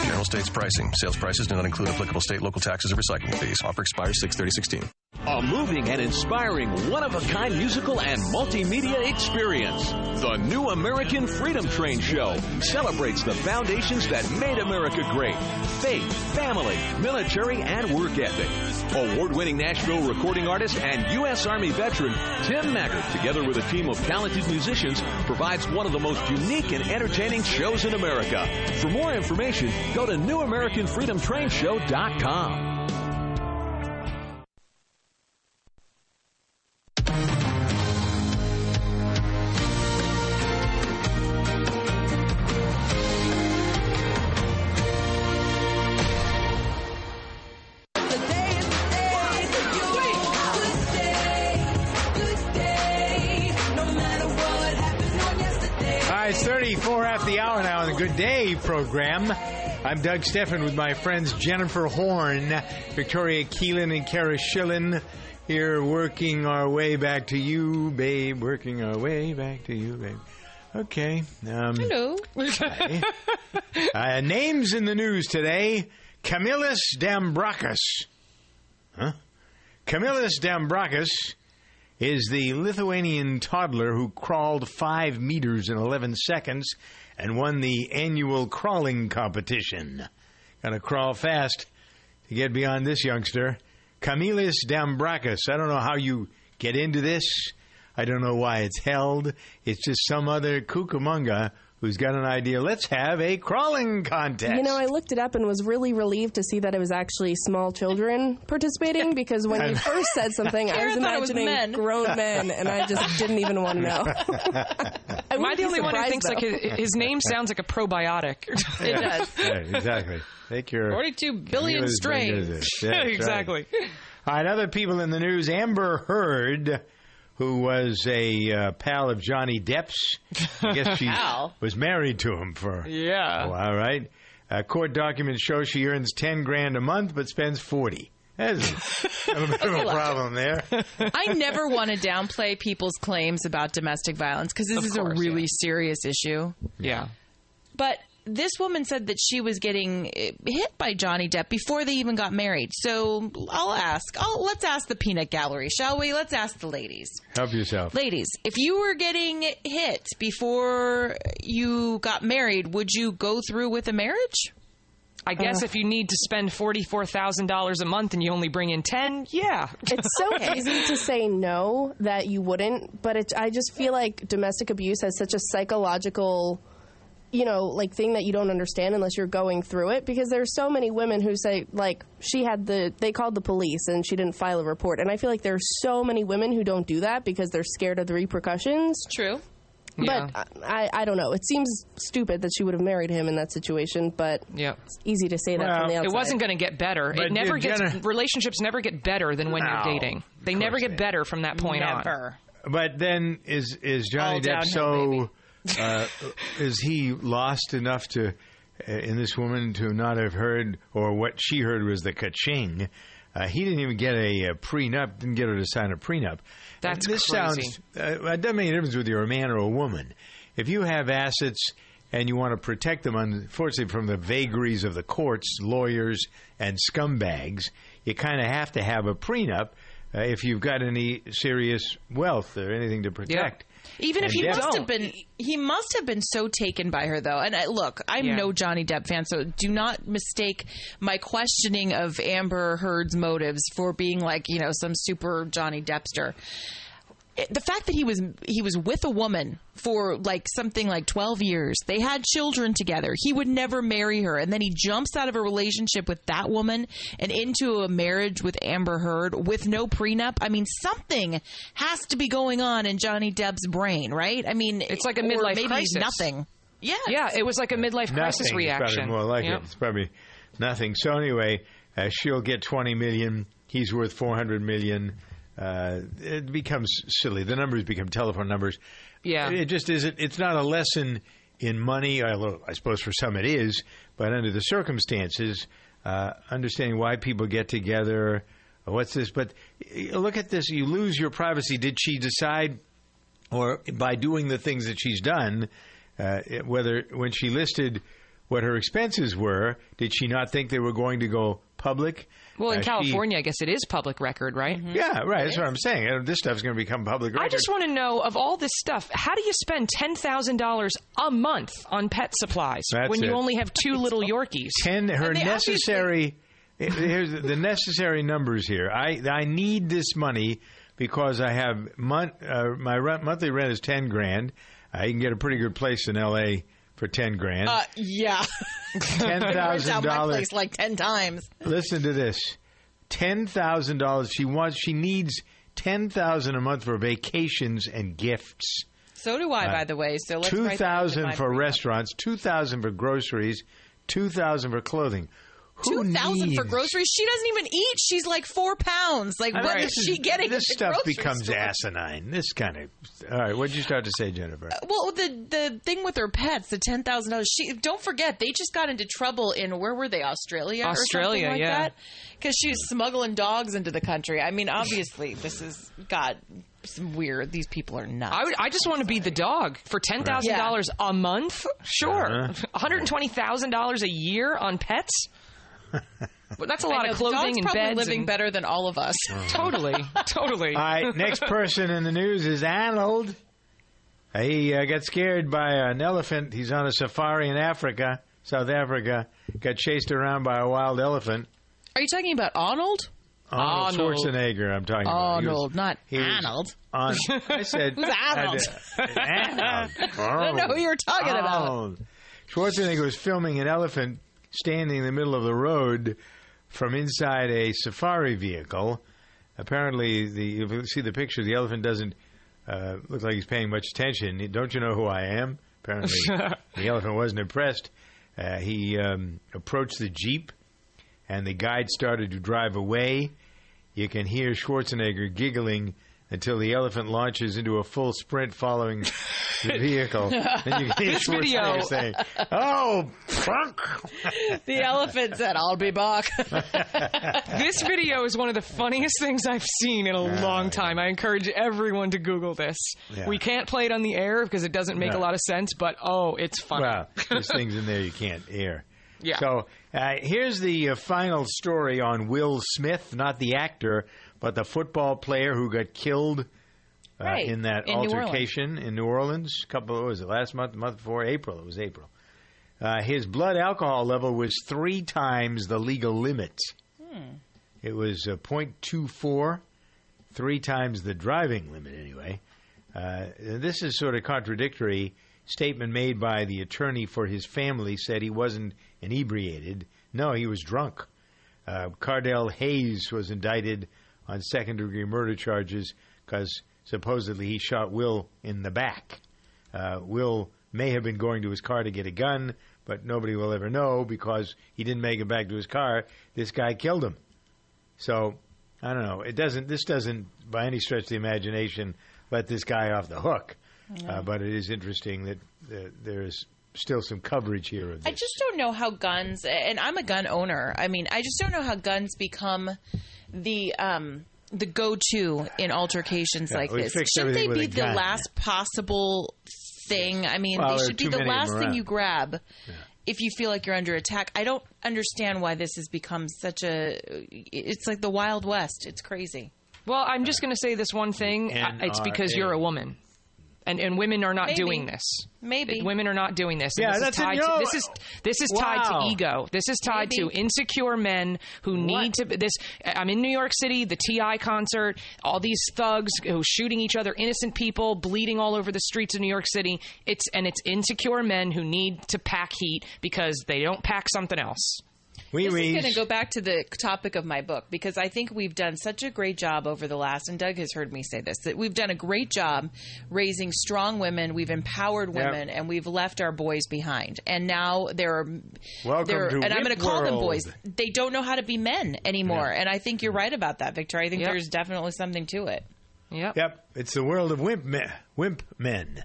[SPEAKER 24] General States pricing. Sales prices do not include applicable state, local taxes, or recycling fees. Offer expires 63016.
[SPEAKER 25] A moving and inspiring one of a kind musical and multimedia experience. The New American Freedom Train Show celebrates the foundations that made America great faith, family, military, and work ethic. Award winning Nashville recording artist and U.S. Army veteran Tim Maggart, together with a team of talented musicians, provides one of the most unique and entertaining shows in America. For more information, go to NewAmericanFreedomTrainShow.com.
[SPEAKER 1] on the Good Day program. I'm Doug Stephan with my friends Jennifer Horn, Victoria Keelan, and Kara Schillen here working our way back to you, babe. Working our way back to you, babe. Okay. Um,
[SPEAKER 2] Hello.
[SPEAKER 1] uh, names in the news today Camillus Dambrakis. Huh? Camillus Dambrakis is the Lithuanian toddler who crawled 5 meters in 11 seconds and won the annual crawling competition. Gotta crawl fast to get beyond this youngster. Camillus Dambrakis. I don't know how you get into this. I don't know why it's held. It's just some other Cucamonga who's got an idea. Let's have a crawling contest.
[SPEAKER 26] You know, I looked it up and was really relieved to see that it was actually small children participating because when you first said something, I was
[SPEAKER 2] Karen was
[SPEAKER 26] imagining
[SPEAKER 2] men.
[SPEAKER 26] grown men, and I just didn't even want to know. I
[SPEAKER 3] Am I the only one who
[SPEAKER 26] surprised,
[SPEAKER 3] thinks like his, his name sounds like a probiotic?
[SPEAKER 2] It does.
[SPEAKER 1] Yeah, exactly. Take your
[SPEAKER 2] 42 billion
[SPEAKER 1] Camillus
[SPEAKER 2] strains.
[SPEAKER 1] Yeah, that's right.
[SPEAKER 3] exactly.
[SPEAKER 1] All right, other people in the news. Amber Heard, who was a uh, pal of Johnny Depp's. I guess she was married to him for
[SPEAKER 3] Yeah.
[SPEAKER 1] a while, right? Uh, court documents show she earns 10 grand a month but spends 40. That's a bit of a problem there.
[SPEAKER 2] I never want to downplay people's claims about domestic violence because this
[SPEAKER 3] Of
[SPEAKER 2] is
[SPEAKER 3] course,
[SPEAKER 2] a really serious issue.
[SPEAKER 3] Yeah.
[SPEAKER 2] But this woman said that she was getting eh, hit by Johnny Depp before they even got married. So I'll ask. Oh, let's ask the peanut gallery, shall we? Let's ask the ladies.
[SPEAKER 1] Help yourself.
[SPEAKER 2] Ladies, if you were getting hit before you got married, would you go through with a marriage?
[SPEAKER 3] I guess
[SPEAKER 26] Uh.
[SPEAKER 3] if you need to spend forty four thousand dollars a month and you only bring in ten, yeah,
[SPEAKER 26] It's so easy to say no that you wouldn't, but it, I just feel like domestic abuse has such a psychological, you know, like thing that you don't understand unless you're going through it. Because there's so many women who say like she had the they called the police and she didn't file a report, and I feel like there's so many women who don't do that because they're scared of the repercussions.
[SPEAKER 2] True. Yeah.
[SPEAKER 26] But I, I don't know. It seems stupid that she would have married him in that situation, but
[SPEAKER 3] yeah.
[SPEAKER 26] it's easy to say that from the outside.
[SPEAKER 3] it wasn't going to get better.
[SPEAKER 26] But
[SPEAKER 3] it never
[SPEAKER 26] did
[SPEAKER 3] gets
[SPEAKER 26] Jenna-
[SPEAKER 3] relationships never get better than when
[SPEAKER 1] No,
[SPEAKER 3] you're dating. They never get
[SPEAKER 1] they-
[SPEAKER 3] better from that point on.
[SPEAKER 1] But then is is Johnny
[SPEAKER 3] All
[SPEAKER 1] Depp
[SPEAKER 3] downhill,
[SPEAKER 1] so? Uh, is he lost enough to uh, in this woman to not have heard, or what she heard was the kaching? Uh, he didn't even get a, uh prenup. Didn't get her to sign a prenup.
[SPEAKER 3] That's
[SPEAKER 1] this
[SPEAKER 3] crazy.
[SPEAKER 1] sounds. Uh, it doesn't make any difference whether you're a man or a woman. If you have assets and you want to protect them, unfortunately, from the vagaries of the courts, lawyers, and scumbags, you kind of have to have a prenup uh, if you've got any serious wealth or anything to protect.
[SPEAKER 2] Even if
[SPEAKER 1] And
[SPEAKER 2] he must have been, he must have been so taken by her, though. And I, look, I'm
[SPEAKER 1] Yeah.
[SPEAKER 2] no Johnny Depp fan, so do not mistake my questioning of Amber Heard's motives for being like, you know, some super Johnny Deppster. It- The fact that he was he was with a woman for like something like 12 years. They had children together. He would never marry her and then he jumps out of a relationship with that woman and into a marriage with Amber Heard with no prenup. I mean, something has to be going on in Johnny Depp's brain, right? I mean,
[SPEAKER 3] It's like a midlife
[SPEAKER 2] maybe
[SPEAKER 3] crisis.
[SPEAKER 2] nothing. Yeah.
[SPEAKER 3] Yeah, it was like a midlife crisis
[SPEAKER 1] Nothing is
[SPEAKER 3] reaction.
[SPEAKER 1] Probably more like
[SPEAKER 3] Yep.
[SPEAKER 1] it. It's probably nothing. So anyway, uh, she'll get twenty million. He's worth four hundred million. Uh, it becomes silly. The numbers become telephone numbers.
[SPEAKER 3] Yeah.
[SPEAKER 1] it just isn't. It's not a lesson in money. Although I suppose for some it is, but under the circumstances, uh, understanding why people get together. What's this? But uh, look at this. You lose your privacy. Did she decide or by doing the things that she's done, uh, whether when she listed what her expenses were, did she not think they were going to go public?
[SPEAKER 3] Well, in
[SPEAKER 1] Uh, she-
[SPEAKER 3] California, I guess it is public record, right?
[SPEAKER 1] yeah, right. That's what I'm saying. Uh, This stuff's going to become public record.
[SPEAKER 3] I just want to know of all this stuff, how do you spend ten thousand dollars a month on pet supplies
[SPEAKER 1] That's
[SPEAKER 3] when you only have two little Yorkies?
[SPEAKER 1] ten her
[SPEAKER 3] they
[SPEAKER 1] necessary. Here's the necessary numbers here. I I need this money because I have month uh, my rent, monthly rent is ten grand. I can get a pretty good place in L.A. for ten grand.
[SPEAKER 2] Uh, yeah.
[SPEAKER 1] Ten
[SPEAKER 2] Rent
[SPEAKER 1] thousand
[SPEAKER 2] out my
[SPEAKER 1] dollars.
[SPEAKER 2] like 10 times.
[SPEAKER 1] Listen to this: ten thousand dollars. She wants. She needs ten thousand a month for vacations and gifts.
[SPEAKER 2] So do I,
[SPEAKER 1] Uh,
[SPEAKER 2] by the way. So let's
[SPEAKER 1] two
[SPEAKER 2] write that into
[SPEAKER 1] thousand
[SPEAKER 2] my
[SPEAKER 1] for restaurants, two thousand for groceries, two thousand for clothing. Who
[SPEAKER 2] Two thousand for groceries. She doesn't even eat. She's like four pounds. Like,
[SPEAKER 1] I mean,
[SPEAKER 2] what is
[SPEAKER 1] this
[SPEAKER 2] she getting?
[SPEAKER 1] This
[SPEAKER 2] at the
[SPEAKER 1] stuff becomes
[SPEAKER 2] store?
[SPEAKER 1] asinine. This kind of. All right, what'd you start to say, Jennifer?
[SPEAKER 2] Well, the the thing with her pets, the ten thousand dollars. She don't forget they just got into trouble in where were they? Australia,
[SPEAKER 3] Australia,
[SPEAKER 2] or something like
[SPEAKER 3] yeah.
[SPEAKER 2] that. Because she was smuggling dogs into the country. I mean, obviously, this is got some weird. These people are nuts.
[SPEAKER 3] I, would, I just want to be the dog for ten thousand dollars a month. Sure,
[SPEAKER 1] Uh-huh.
[SPEAKER 3] one hundred twenty thousand dollars a year on pets. But that's a lot
[SPEAKER 2] know,
[SPEAKER 3] of
[SPEAKER 2] the dog's
[SPEAKER 3] clothing and beds.
[SPEAKER 2] living
[SPEAKER 3] and-
[SPEAKER 2] better than all of us.
[SPEAKER 3] totally, totally.
[SPEAKER 1] All right, next person in the news is Arnold. He uh, got scared by an elephant. He's on a safari in Africa, South Africa. Got chased around by a wild elephant.
[SPEAKER 2] Are you talking about Arnold?
[SPEAKER 1] Arnold,
[SPEAKER 2] Arnold.
[SPEAKER 1] Schwarzenegger, I'm talking about. He was-
[SPEAKER 2] Arnold, not Arnold.
[SPEAKER 1] On, I said
[SPEAKER 2] Who's Arnold?
[SPEAKER 1] Arnold.
[SPEAKER 2] I don't know who you're talking about.
[SPEAKER 1] Schwarzenegger was filming an elephant standing in the middle of the road from inside a safari vehicle. Apparently, the if you see the picture, the elephant doesn't uh, look like he's paying much attention. Don't you know who I am? Apparently, the elephant wasn't impressed. Uh, he um, approached the jeep, and the guide started to drive away. You can hear Schwarzenegger giggling until the elephant launches into a full sprint following the vehicle. and you can hear
[SPEAKER 3] This video-
[SPEAKER 1] Schwarzenegger saying, "Oh, fuck!"
[SPEAKER 2] the elephant said, "I'll be back."
[SPEAKER 3] this video is one of the funniest things I've seen in a long time. I encourage everyone to Google this.
[SPEAKER 1] Yeah.
[SPEAKER 3] We can't play it on the air because it doesn't make
[SPEAKER 1] No.
[SPEAKER 3] a lot of sense, but oh, it's funny.
[SPEAKER 1] Well, there's things in there you can't air.
[SPEAKER 3] Yeah.
[SPEAKER 1] So uh, here's the uh, final story on Will Smith, not the actor, but the football player who got killed uh,
[SPEAKER 2] Right,
[SPEAKER 1] in that
[SPEAKER 2] in New
[SPEAKER 1] altercation in New Orleans. Couple, what was it last month? The month before April. It was April. Uh, his blood alcohol level was three times the legal limit.
[SPEAKER 2] Hmm.
[SPEAKER 1] It was uh, 0.24, three times the driving limit, anyway. Uh, this is sort of contradictory. Statement made by the attorney for his family said he wasn't inebriated. No, he was drunk. Uh, Cardell Hayes was indicted on second degree murder charges because supposedly he shot Will in the back. Uh, Will may have been going to his car to get a gun, but nobody will ever know because he didn't make it back to his car. This guy killed him. So I don't know. It doesn't. This doesn't, by any stretch of the imagination, let this guy off the hook. Uh, but it is interesting that uh, there is still some coverage here of
[SPEAKER 2] I just don't know how guns, and I'm a gun owner. I mean, I just don't know how guns become the um, the go-to in altercations
[SPEAKER 1] Yeah,
[SPEAKER 2] like this. Shouldn't they be the
[SPEAKER 1] gun.
[SPEAKER 2] last possible thing? I mean,
[SPEAKER 1] Well,
[SPEAKER 2] they should be the
[SPEAKER 1] many of them
[SPEAKER 2] last thing you grab. If you feel like you're under attack, I don't understand why this has become such a. It's like the Wild West. It's crazy.
[SPEAKER 3] Well, I'm just going to say this one thing. I- It's because you're a woman. And, and women are not
[SPEAKER 2] Maybe.
[SPEAKER 3] doing this.
[SPEAKER 2] Maybe
[SPEAKER 3] women are not doing this. And
[SPEAKER 1] Yeah,
[SPEAKER 3] this
[SPEAKER 1] that's
[SPEAKER 3] is
[SPEAKER 1] it.
[SPEAKER 3] tied
[SPEAKER 1] You know,
[SPEAKER 3] to, this is this is tied to ego. This is tied to insecure men who need to. This I'm in New York City, the T.I. concert. All these thugs who shooting each other, innocent people bleeding all over the streets of New York City. It's and it's insecure men who need to pack heat because they don't pack something else.
[SPEAKER 1] We
[SPEAKER 2] this is going to go back to the topic of my book because I think we've done such a great job over the last, and Doug has heard me say this, that we've done a great job raising strong women. We've empowered
[SPEAKER 1] Yep.
[SPEAKER 2] women, and we've left our boys behind. And now there are,
[SPEAKER 1] Welcome
[SPEAKER 2] there,
[SPEAKER 1] to
[SPEAKER 2] and I'm going to call them boys. They don't know how to be men anymore,
[SPEAKER 1] Yeah.
[SPEAKER 2] and I think you're right about that, Victor. I think
[SPEAKER 1] Yep.
[SPEAKER 2] there's definitely something to it.
[SPEAKER 3] Yep.
[SPEAKER 1] Yep. It's the world of wimp men, wimp men,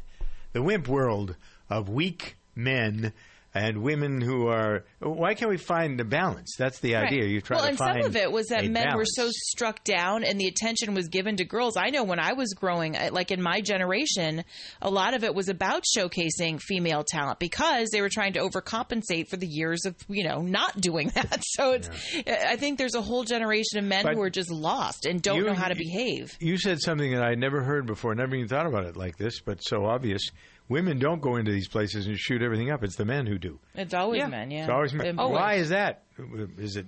[SPEAKER 1] the wimp world of weak men and women who are. Why can't we find the balance? That's the idea.
[SPEAKER 2] Right.
[SPEAKER 1] You try
[SPEAKER 2] well,
[SPEAKER 1] to find.
[SPEAKER 2] Well, and some of it was that men were so struck down, and the attention was given to girls. I know when I was growing, uh, like in my generation, a lot of it was about showcasing female talent because they were trying to overcompensate for the years of you know not doing that. So it's, I think there's a whole generation of men
[SPEAKER 1] But
[SPEAKER 2] who are just lost and don't
[SPEAKER 1] you-
[SPEAKER 2] know how to behave.
[SPEAKER 1] You said something that I'd never heard before, never even thought about it like this, but so obvious. Women don't go into these places and shoot everything up. It's the men who do.
[SPEAKER 2] It's always men, yeah.
[SPEAKER 1] It's always men.
[SPEAKER 2] Always.
[SPEAKER 1] Why is that? Is it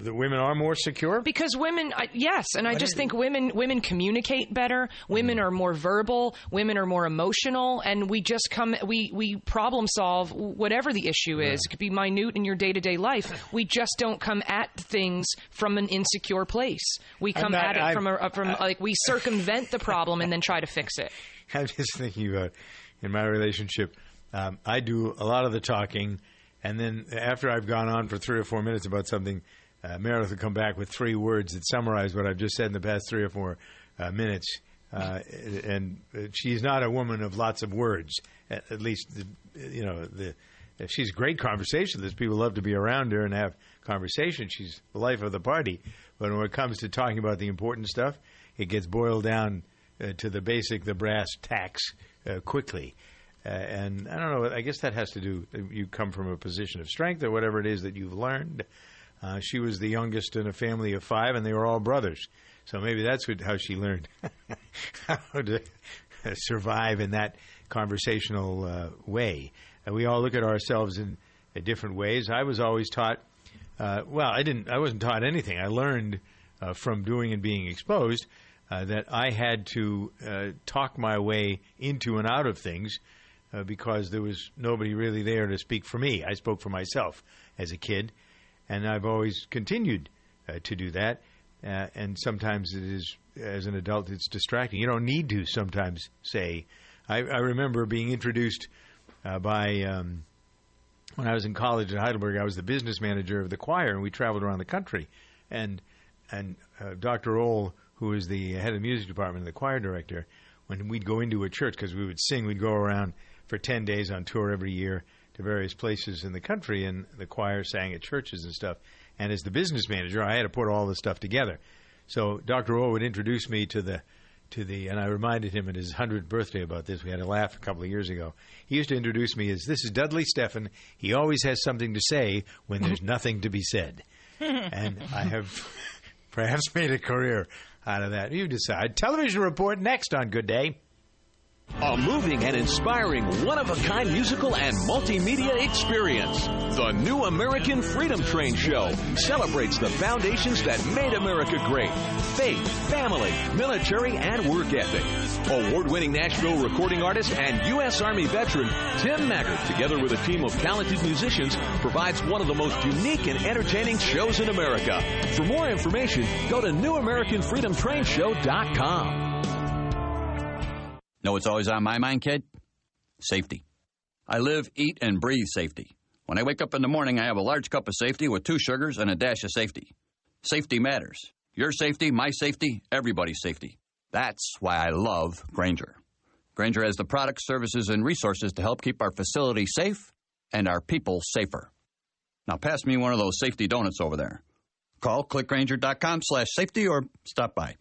[SPEAKER 1] the women are more secure?
[SPEAKER 3] Because women, I yes, and I
[SPEAKER 1] What
[SPEAKER 3] just
[SPEAKER 1] is-
[SPEAKER 3] think women women communicate better. Women mm-hmm. are more verbal. Women are more emotional, and we just come we we problem solve whatever the issue is. It could be minute in your day to day life. We just don't come at things from an insecure place. We come
[SPEAKER 1] not-
[SPEAKER 3] at it
[SPEAKER 1] I'm-
[SPEAKER 3] from a from like we circumvent the problem and then try to fix it.
[SPEAKER 1] I'm just thinking about in my relationship. Um, I do a lot of the talking, and then after I've gone on for three or four minutes about something, uh, Meredith will come back with three words that summarize what I've just said in the past three or four uh, minutes. Uh, and she's not a woman of lots of words. At, least, you know, the she's a great conversationalist. People love to be around her and have conversation. She's the life of the party. But when it comes to talking about the important stuff, it gets boiled down uh, to the basic, the brass tacks uh, quickly. Uh, and I don't know. I guess that has to do. You come from a position of strength, or whatever it is that you've learned. Uh, she was the youngest in a family of five, and they were all brothers. So maybe that's what, how she learned how to survive in that conversational uh, way. And we all look at ourselves in uh, different ways. I was always taught. Uh, well, I didn't. I wasn't taught anything. I learned uh, from doing and being exposed uh, that I had to uh, talk my way into and out of things uh, because there was nobody really there to speak for me. I spoke for myself as a kid, and I've always continued uh, to do that. Uh, and sometimes it is, as an adult, it's distracting. You don't need to sometimes say. I, I remember being introduced by. Um, when I was in college at Heidelberg, I was the business manager of the choir, and we traveled around the country. And and uh, Dr. Ohl who was the head of the music department, and the choir director, when we'd go into a church because we would sing, we'd go around for ten days on tour every year to various places in the country, and the choir sang at churches and stuff. And as the business manager, I had to put all this stuff together. So Dr. O would introduce me to the to the, and I reminded him at his hundredth birthday about this. We had a laugh a couple of years ago. He used to introduce me as this is Dudley Stephan. He always has something to say when there's nothing to be said, and I have perhaps made a career out of that. You decide. Television report next on Good Day.
[SPEAKER 25] A moving and inspiring one of a kind musical and multimedia experience. The New American Freedom Train Show celebrates the foundations that made America great faith, family, military, and work ethic. Award winning Nashville recording artist and U.S. Army veteran Tim Maggart, together with a team of talented musicians, provides one of the most unique and entertaining shows in America. For more information, go to NewAmericanFreedomTrainShow.com.
[SPEAKER 27] Know what's always on my mind, kid? Safety. I live, eat, and breathe safety. When I wake up in the morning, I have a large cup of safety with two sugars and a dash of safety. Safety matters. Your safety, my safety, everybody's safety. That's why I love Grainger. Grainger has the products, services, and resources to help keep our facility safe and our people safer. Now pass me one of those safety donuts over there. Call clickgrainger.com slash safety or stop by.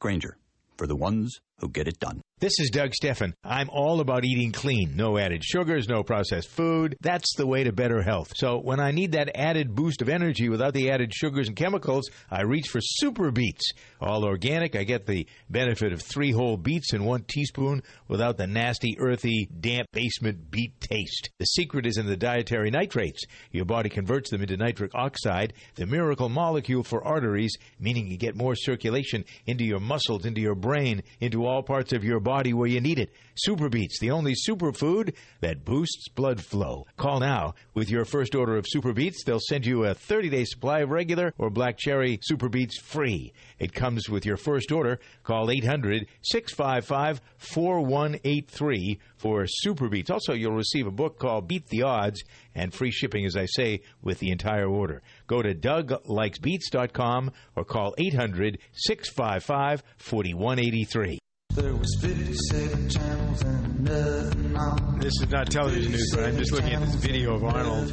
[SPEAKER 27] Grainger, for the ones who get it done.
[SPEAKER 1] This is Doug Stephan. I'm all about eating clean. No added sugars, no processed food. That's the way to better health. So when I need that added boost of energy without the added sugars and chemicals, I reach for Super Beets. All organic, I get the benefit of three whole beets in one teaspoon without the nasty, earthy, damp basement beet taste. The secret is in the dietary nitrates. Your body converts them into nitric oxide, the miracle molecule for arteries, meaning you get more circulation into your muscles, into your brain, into all parts of your body where you need it. Super Beets, the only superfood that boosts blood flow. Call now. With your first order of Super Beets, they'll send you a 30-day supply of regular or black cherry Super Beets free. It comes with your first order. Call 800-655-4183 for Super Beets. Also, you'll receive a book called Beat the Odds and free shipping, as I say, with the entire order. Go to douglikesbeats.com or call 800-655-4183. There was 57 channels and nothing on. This is not television news, but I'm just looking at this video of Arnold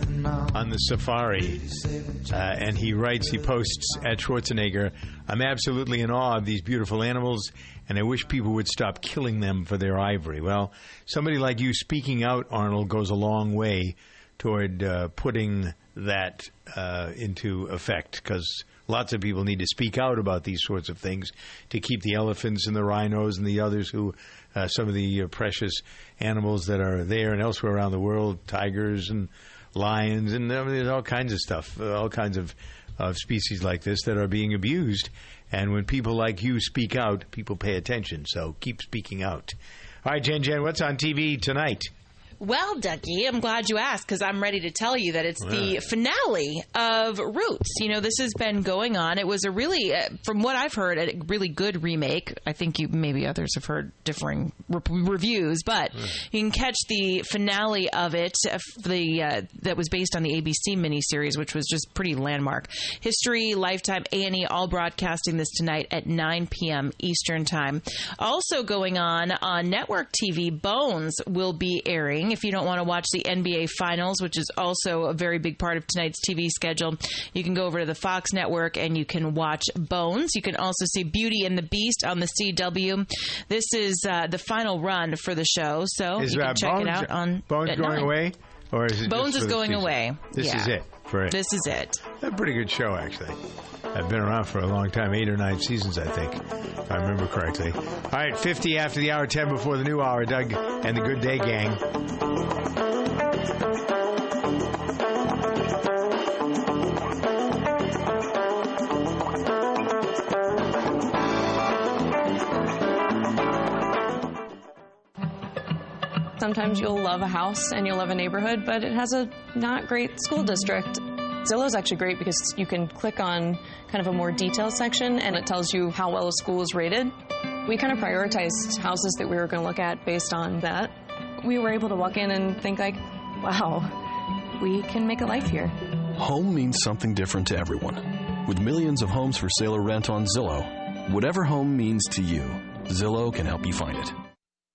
[SPEAKER 1] on the safari. Uh, and he writes, he posts at Schwarzenegger, I'm absolutely in awe of these beautiful animals, and I wish people would stop killing them for their ivory. Well, somebody like you speaking out, Arnold, goes a long way toward uh, putting that uh, into effect because lots of people need to speak out about these sorts of things to keep the elephants and the rhinos and the others who, uh, some of the uh, precious animals that are there and elsewhere around the world, tigers and lions, and I mean, there's all kinds of stuff, uh, all kinds of, of species like this that are being abused. And when people like you speak out, people pay attention. So keep speaking out. All right, Jen Jen, what's on TV tonight?
[SPEAKER 2] Well, Ducky, I'm glad you asked because I'm ready to tell you that it's the finale of Roots. You know, this has been going on. It was a really, uh, from what I've heard, a really good remake. I think you maybe others have heard differing re- reviews, but you can catch the finale of it. Uh, the uh, that was based on the ABC miniseries, which was just pretty landmark. History, Lifetime, A and E, all broadcasting this tonight at 9 p.m. Eastern time. Also going on on network TV, Bones will be airing if you don't want to watch the NBA Finals, which is also a very big part of tonight's TV schedule, you can go over to the Fox Network and you can watch Bones. You can also see Beauty and the Beast on the CW. This is uh, the final run for the show, so
[SPEAKER 1] Is
[SPEAKER 2] you can
[SPEAKER 1] uh,
[SPEAKER 2] check
[SPEAKER 1] Bones,
[SPEAKER 2] it out on
[SPEAKER 1] Bones going
[SPEAKER 2] 9.
[SPEAKER 1] away? Or is it
[SPEAKER 2] Bones is going away.
[SPEAKER 1] This
[SPEAKER 2] Yeah.
[SPEAKER 1] is it for it.
[SPEAKER 2] This is it.
[SPEAKER 1] A pretty good show, actually. I've been around for a long time, eight or nine seasons, I think, if I remember correctly. All right, 50 after the hour, 10 before the new hour. Doug and the Good Day Gang.
[SPEAKER 28] Sometimes you'll love a house and you'll love a neighborhood, but it has a not great school district. Zillow is actually great because you can click on kind of a more detailed section and it tells you how well a school is rated. We kind of prioritized houses that we were going to look at based on that. We were able to walk in and think like, wow, we can make a life here.
[SPEAKER 24] Home means something different to everyone. With millions of homes for sale or rent on Zillow,
[SPEAKER 23] Whatever home means to you, Zillow can help you find it.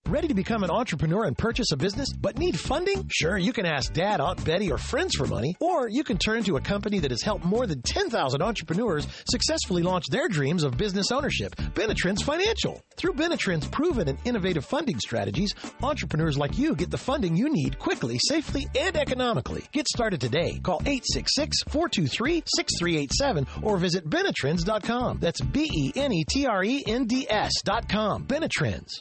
[SPEAKER 29] Ready to become an entrepreneur and purchase a business, but need funding? Sure, you can ask Dad, Aunt Betty, or friends for money, or you can turn to a company that has helped more than 10,000 entrepreneurs successfully launch their dreams of business ownership Benetrends Financial. Through Benetrends' proven and innovative funding strategies, entrepreneurs like you get the funding you need quickly, safely, and economically. Get started today. Call 866 423 6387 or visit Benetrends.com. That's B E N E T R E N D S.com. Benetrends.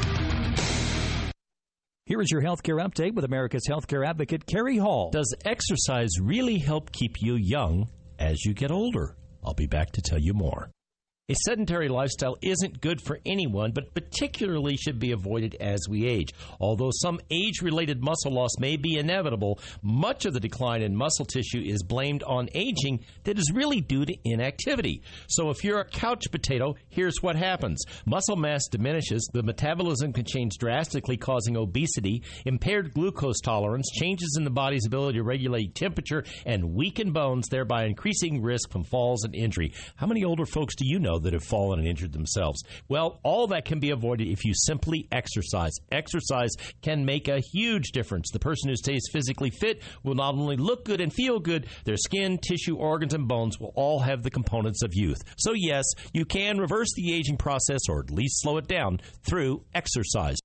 [SPEAKER 30] Here is your healthcare update with America's healthcare advocate, Carrie Hall.
[SPEAKER 31] Does exercise really help keep you young as you get older? I'll be back to tell you more. A sedentary lifestyle isn't good for anyone, but particularly should be avoided as we age. Although some age related muscle loss may be inevitable, much of the decline in muscle tissue is blamed on aging that is really due to inactivity. So if you're a couch potato, here's what happens muscle mass diminishes, the metabolism can change drastically, causing obesity, impaired glucose tolerance, changes in the body's ability to regulate temperature, and weaken bones, thereby increasing risk from falls and injury. How many older folks do you know? That have fallen and injured themselves. Well, all that can be avoided if you simply exercise. Exercise can make a huge difference. The person who stays physically fit will not only look good and feel good, their skin, tissue, organs, and bones will all have the components of youth. So, yes, you can reverse the aging process or at least slow it down through exercise.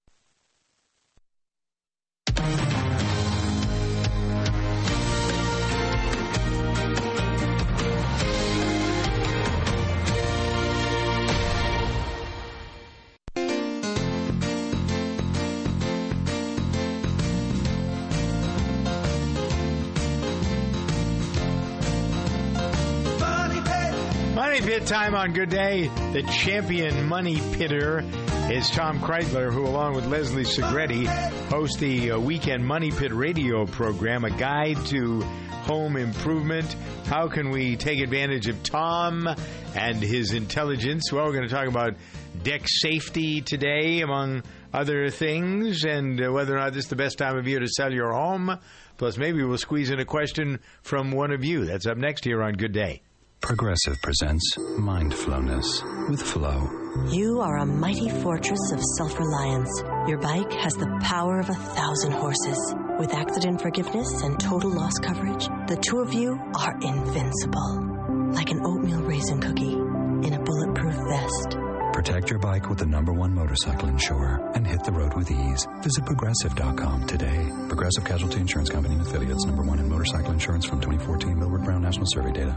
[SPEAKER 1] Money Pit time on Good Day. The champion money pitter is Tom Kraeutler, who, along with Leslie Segrete, hosts the uh, Weekend Money Pit radio program, a guide to home improvement. How can we take advantage of Tom and his intelligence? Well, we're going to talk about deck safety today, among other things, and uh, whether or not this is the best time of year to sell your home. Plus, maybe we'll squeeze in a question from one of you. That's up next here on Good Day.
[SPEAKER 32] Progressive presents Mindfulness with Flow.
[SPEAKER 33] You are a mighty fortress of self reliance. Your bike has the power of a thousand horses. With accident forgiveness and total loss coverage, the two of you are invincible. Like an oatmeal raisin cookie in a bulletproof vest.
[SPEAKER 32] Protect your bike with the number one motorcycle insurer and hit the road with ease. Visit progressive.com today. Progressive Casualty Insurance Company and affiliates, number one in motorcycle insurance from 2014 Millward Brown National Survey data.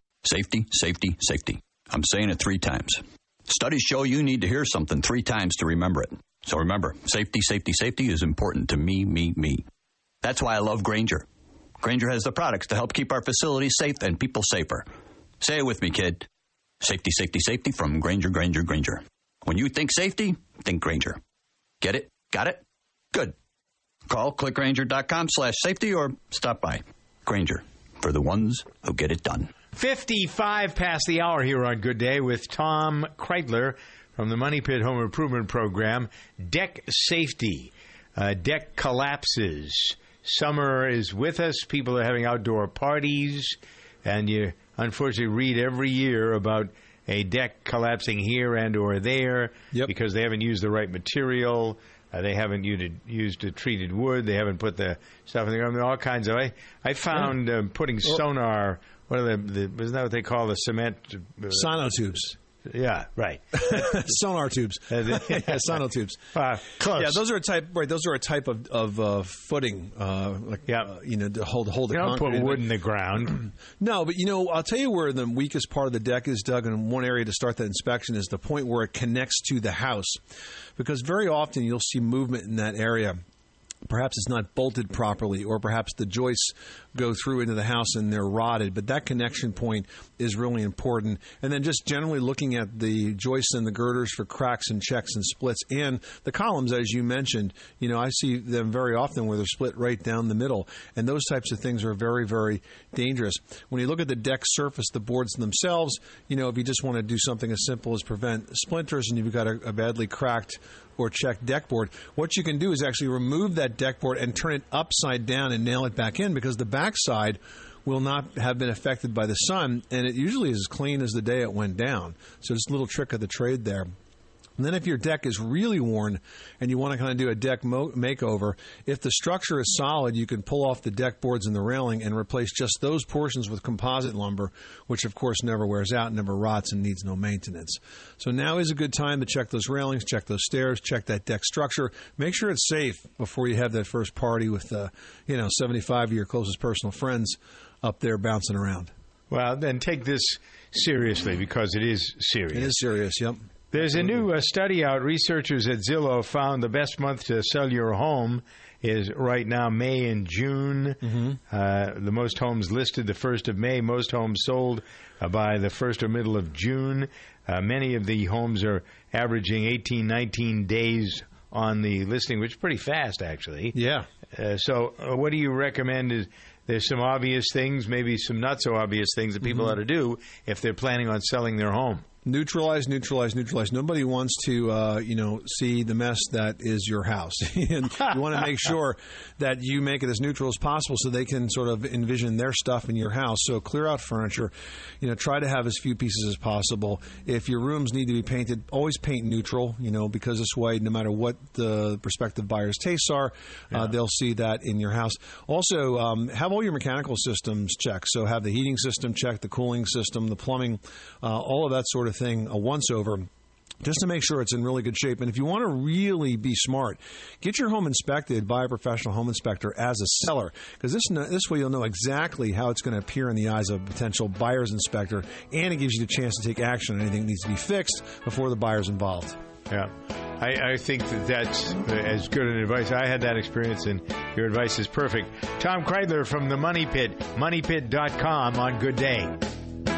[SPEAKER 27] Safety, safety, safety. I'm saying it three times. Studies show you need to hear something three times to remember it. So remember, safety, safety, safety is important to me, me, me. That's why I love Grainger. Grainger has the products to help keep our facilities safe and people safer. Say it with me, kid. Safety, safety, safety from Grainger, Grainger, Grainger. When you think safety, think Grainger. Get it? Got it? Good. Call clickgrainger.com slash safety or stop by. Grainger, for the ones who get it done.
[SPEAKER 1] 55 past the hour here on Good Day with Tom Kraeutler from the Money Pit Home Improvement Program. Deck safety, uh, deck collapses. Summer is with us. People are having outdoor parties, and you unfortunately read every year about a deck collapsing here and or there because they haven't used the right material. Uh, they haven't used, used a treated wood. They haven't put the stuff in the ground. All kinds of. I, I found uh, putting sonar. What are the, the? Isn't that what they call the cement? Uh,
[SPEAKER 34] Sonotubes.
[SPEAKER 1] Yeah, right.
[SPEAKER 34] Sonar tubes. yeah, sonotubes.
[SPEAKER 1] Uh, close.
[SPEAKER 34] Yeah, those are a type. Right, those are a type of of uh, footing. Uh, like, yeah, you know, to hold hold the.
[SPEAKER 1] You don't put wood in the ground.
[SPEAKER 34] no, but you know, I'll tell you where the weakest part of the deck is, Doug. In one area to start that inspection is the point where it connects to the house, because very often you'll see movement in that area. Perhaps it's not bolted properly, or perhaps the joists go through into the house and they're rotted. But that connection point is really important. And then just generally looking at the joists and the girders for cracks and checks and splits, and the columns, as you mentioned. You know, I see them very often where they're split right down the middle, and those types of things are very, very dangerous. When you look at the deck surface, the boards themselves, you know, if you just want to do something as simple as prevent splinters, and you've got a, a badly cracked or checked deck board, what you can do is actually remove that deck board and turn it upside down and nail it back in because the backside will not have been affected by the sun, and it usually is as clean as the day it went down. So just a little trick of the trade there. And then if your deck is really worn and you want to kind of do a deck mo- makeover, if the structure is solid, you can pull off the deck boards and the railing and replace just those portions with composite lumber, which of course never wears out, never rots, and needs no maintenance. So now is a good time to check those railings, check those stairs, check that deck structure. Make sure it's safe before you have that first party with, uh, you know, 75 of your closest personal friends up there bouncing around.
[SPEAKER 1] Well, then take this seriously because it is serious.
[SPEAKER 34] It is serious, yep.
[SPEAKER 1] There's a new uh, study out. Researchers at Zillow found the best month to sell your home is right now May and June.
[SPEAKER 34] Mm-hmm.
[SPEAKER 1] Uh, the most homes listed the 1st of May, most homes sold uh, by the 1st or middle of June. Uh, many of the homes are averaging 18, 19 days on the listing, which is pretty fast, actually.
[SPEAKER 34] Yeah.
[SPEAKER 1] Uh, so, uh, what do you recommend? Is there's some obvious things, maybe some not so obvious things that people
[SPEAKER 34] Mhm.
[SPEAKER 1] ought to do if they're planning on selling their home.
[SPEAKER 34] Neutralize, neutralize, neutralize. Nobody wants to, uh, you know, see the mess that is your house, and you want to make sure that you make it as neutral as possible, so they can sort of envision their stuff in your house. So clear out furniture. You know, try to have as few pieces as possible. If your rooms need to be painted, always paint neutral. You know, because this way, no matter what the prospective buyer's tastes are, uh, they'll see that in your house. Also, um, have all your mechanical systems checked. So have the heating system checked, the cooling system, the plumbing, uh, all of that sort of thing a once over just to make sure it's in really good shape. And if you want to really be smart, get your home inspected by a professional home inspector as a seller, because this this way you'll know exactly how it's going to appear in the eyes of a potential buyer's inspector, and it gives you the chance to take action on anything that needs to be fixed before the buyer's involved.
[SPEAKER 1] Yeah. I, I think that that's as good an advice. I had that experience, and your advice is perfect. Tom Kraeutler from the Money Pit, moneypit.com on Good Day.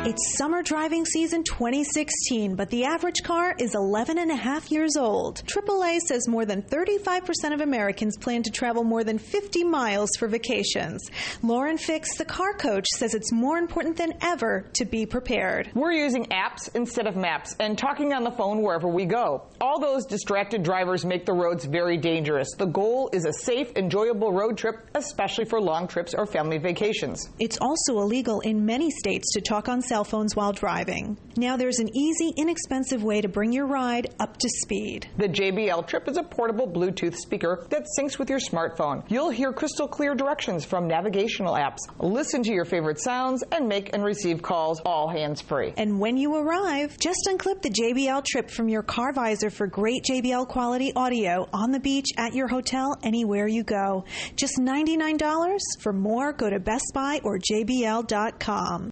[SPEAKER 35] It's summer driving season 2016, but the average car is 11 and a half years old. AAA says more than 35% of Americans plan to travel more than 50 miles for vacations. Lauren Fix, the car coach, says it's more important than ever to be prepared.
[SPEAKER 36] We're using apps instead of maps and talking on the phone wherever we go. All those distracted drivers make the roads very dangerous. The goal is a safe, enjoyable road trip, especially for long trips or family vacations.
[SPEAKER 35] It's also illegal in many states to talk on cell phones while driving. Now there's an easy, inexpensive way to bring your ride up to speed.
[SPEAKER 36] The JBL Trip is a portable Bluetooth speaker that syncs with your smartphone. You'll hear crystal clear directions from navigational apps, listen to your favorite sounds, and make and receive calls all hands free.
[SPEAKER 35] And when you arrive, just unclip the JBL Trip from your car visor for great JBL quality audio on the beach, at your hotel, anywhere you go. Just $99. For more, go to Best Buy or JBL.com.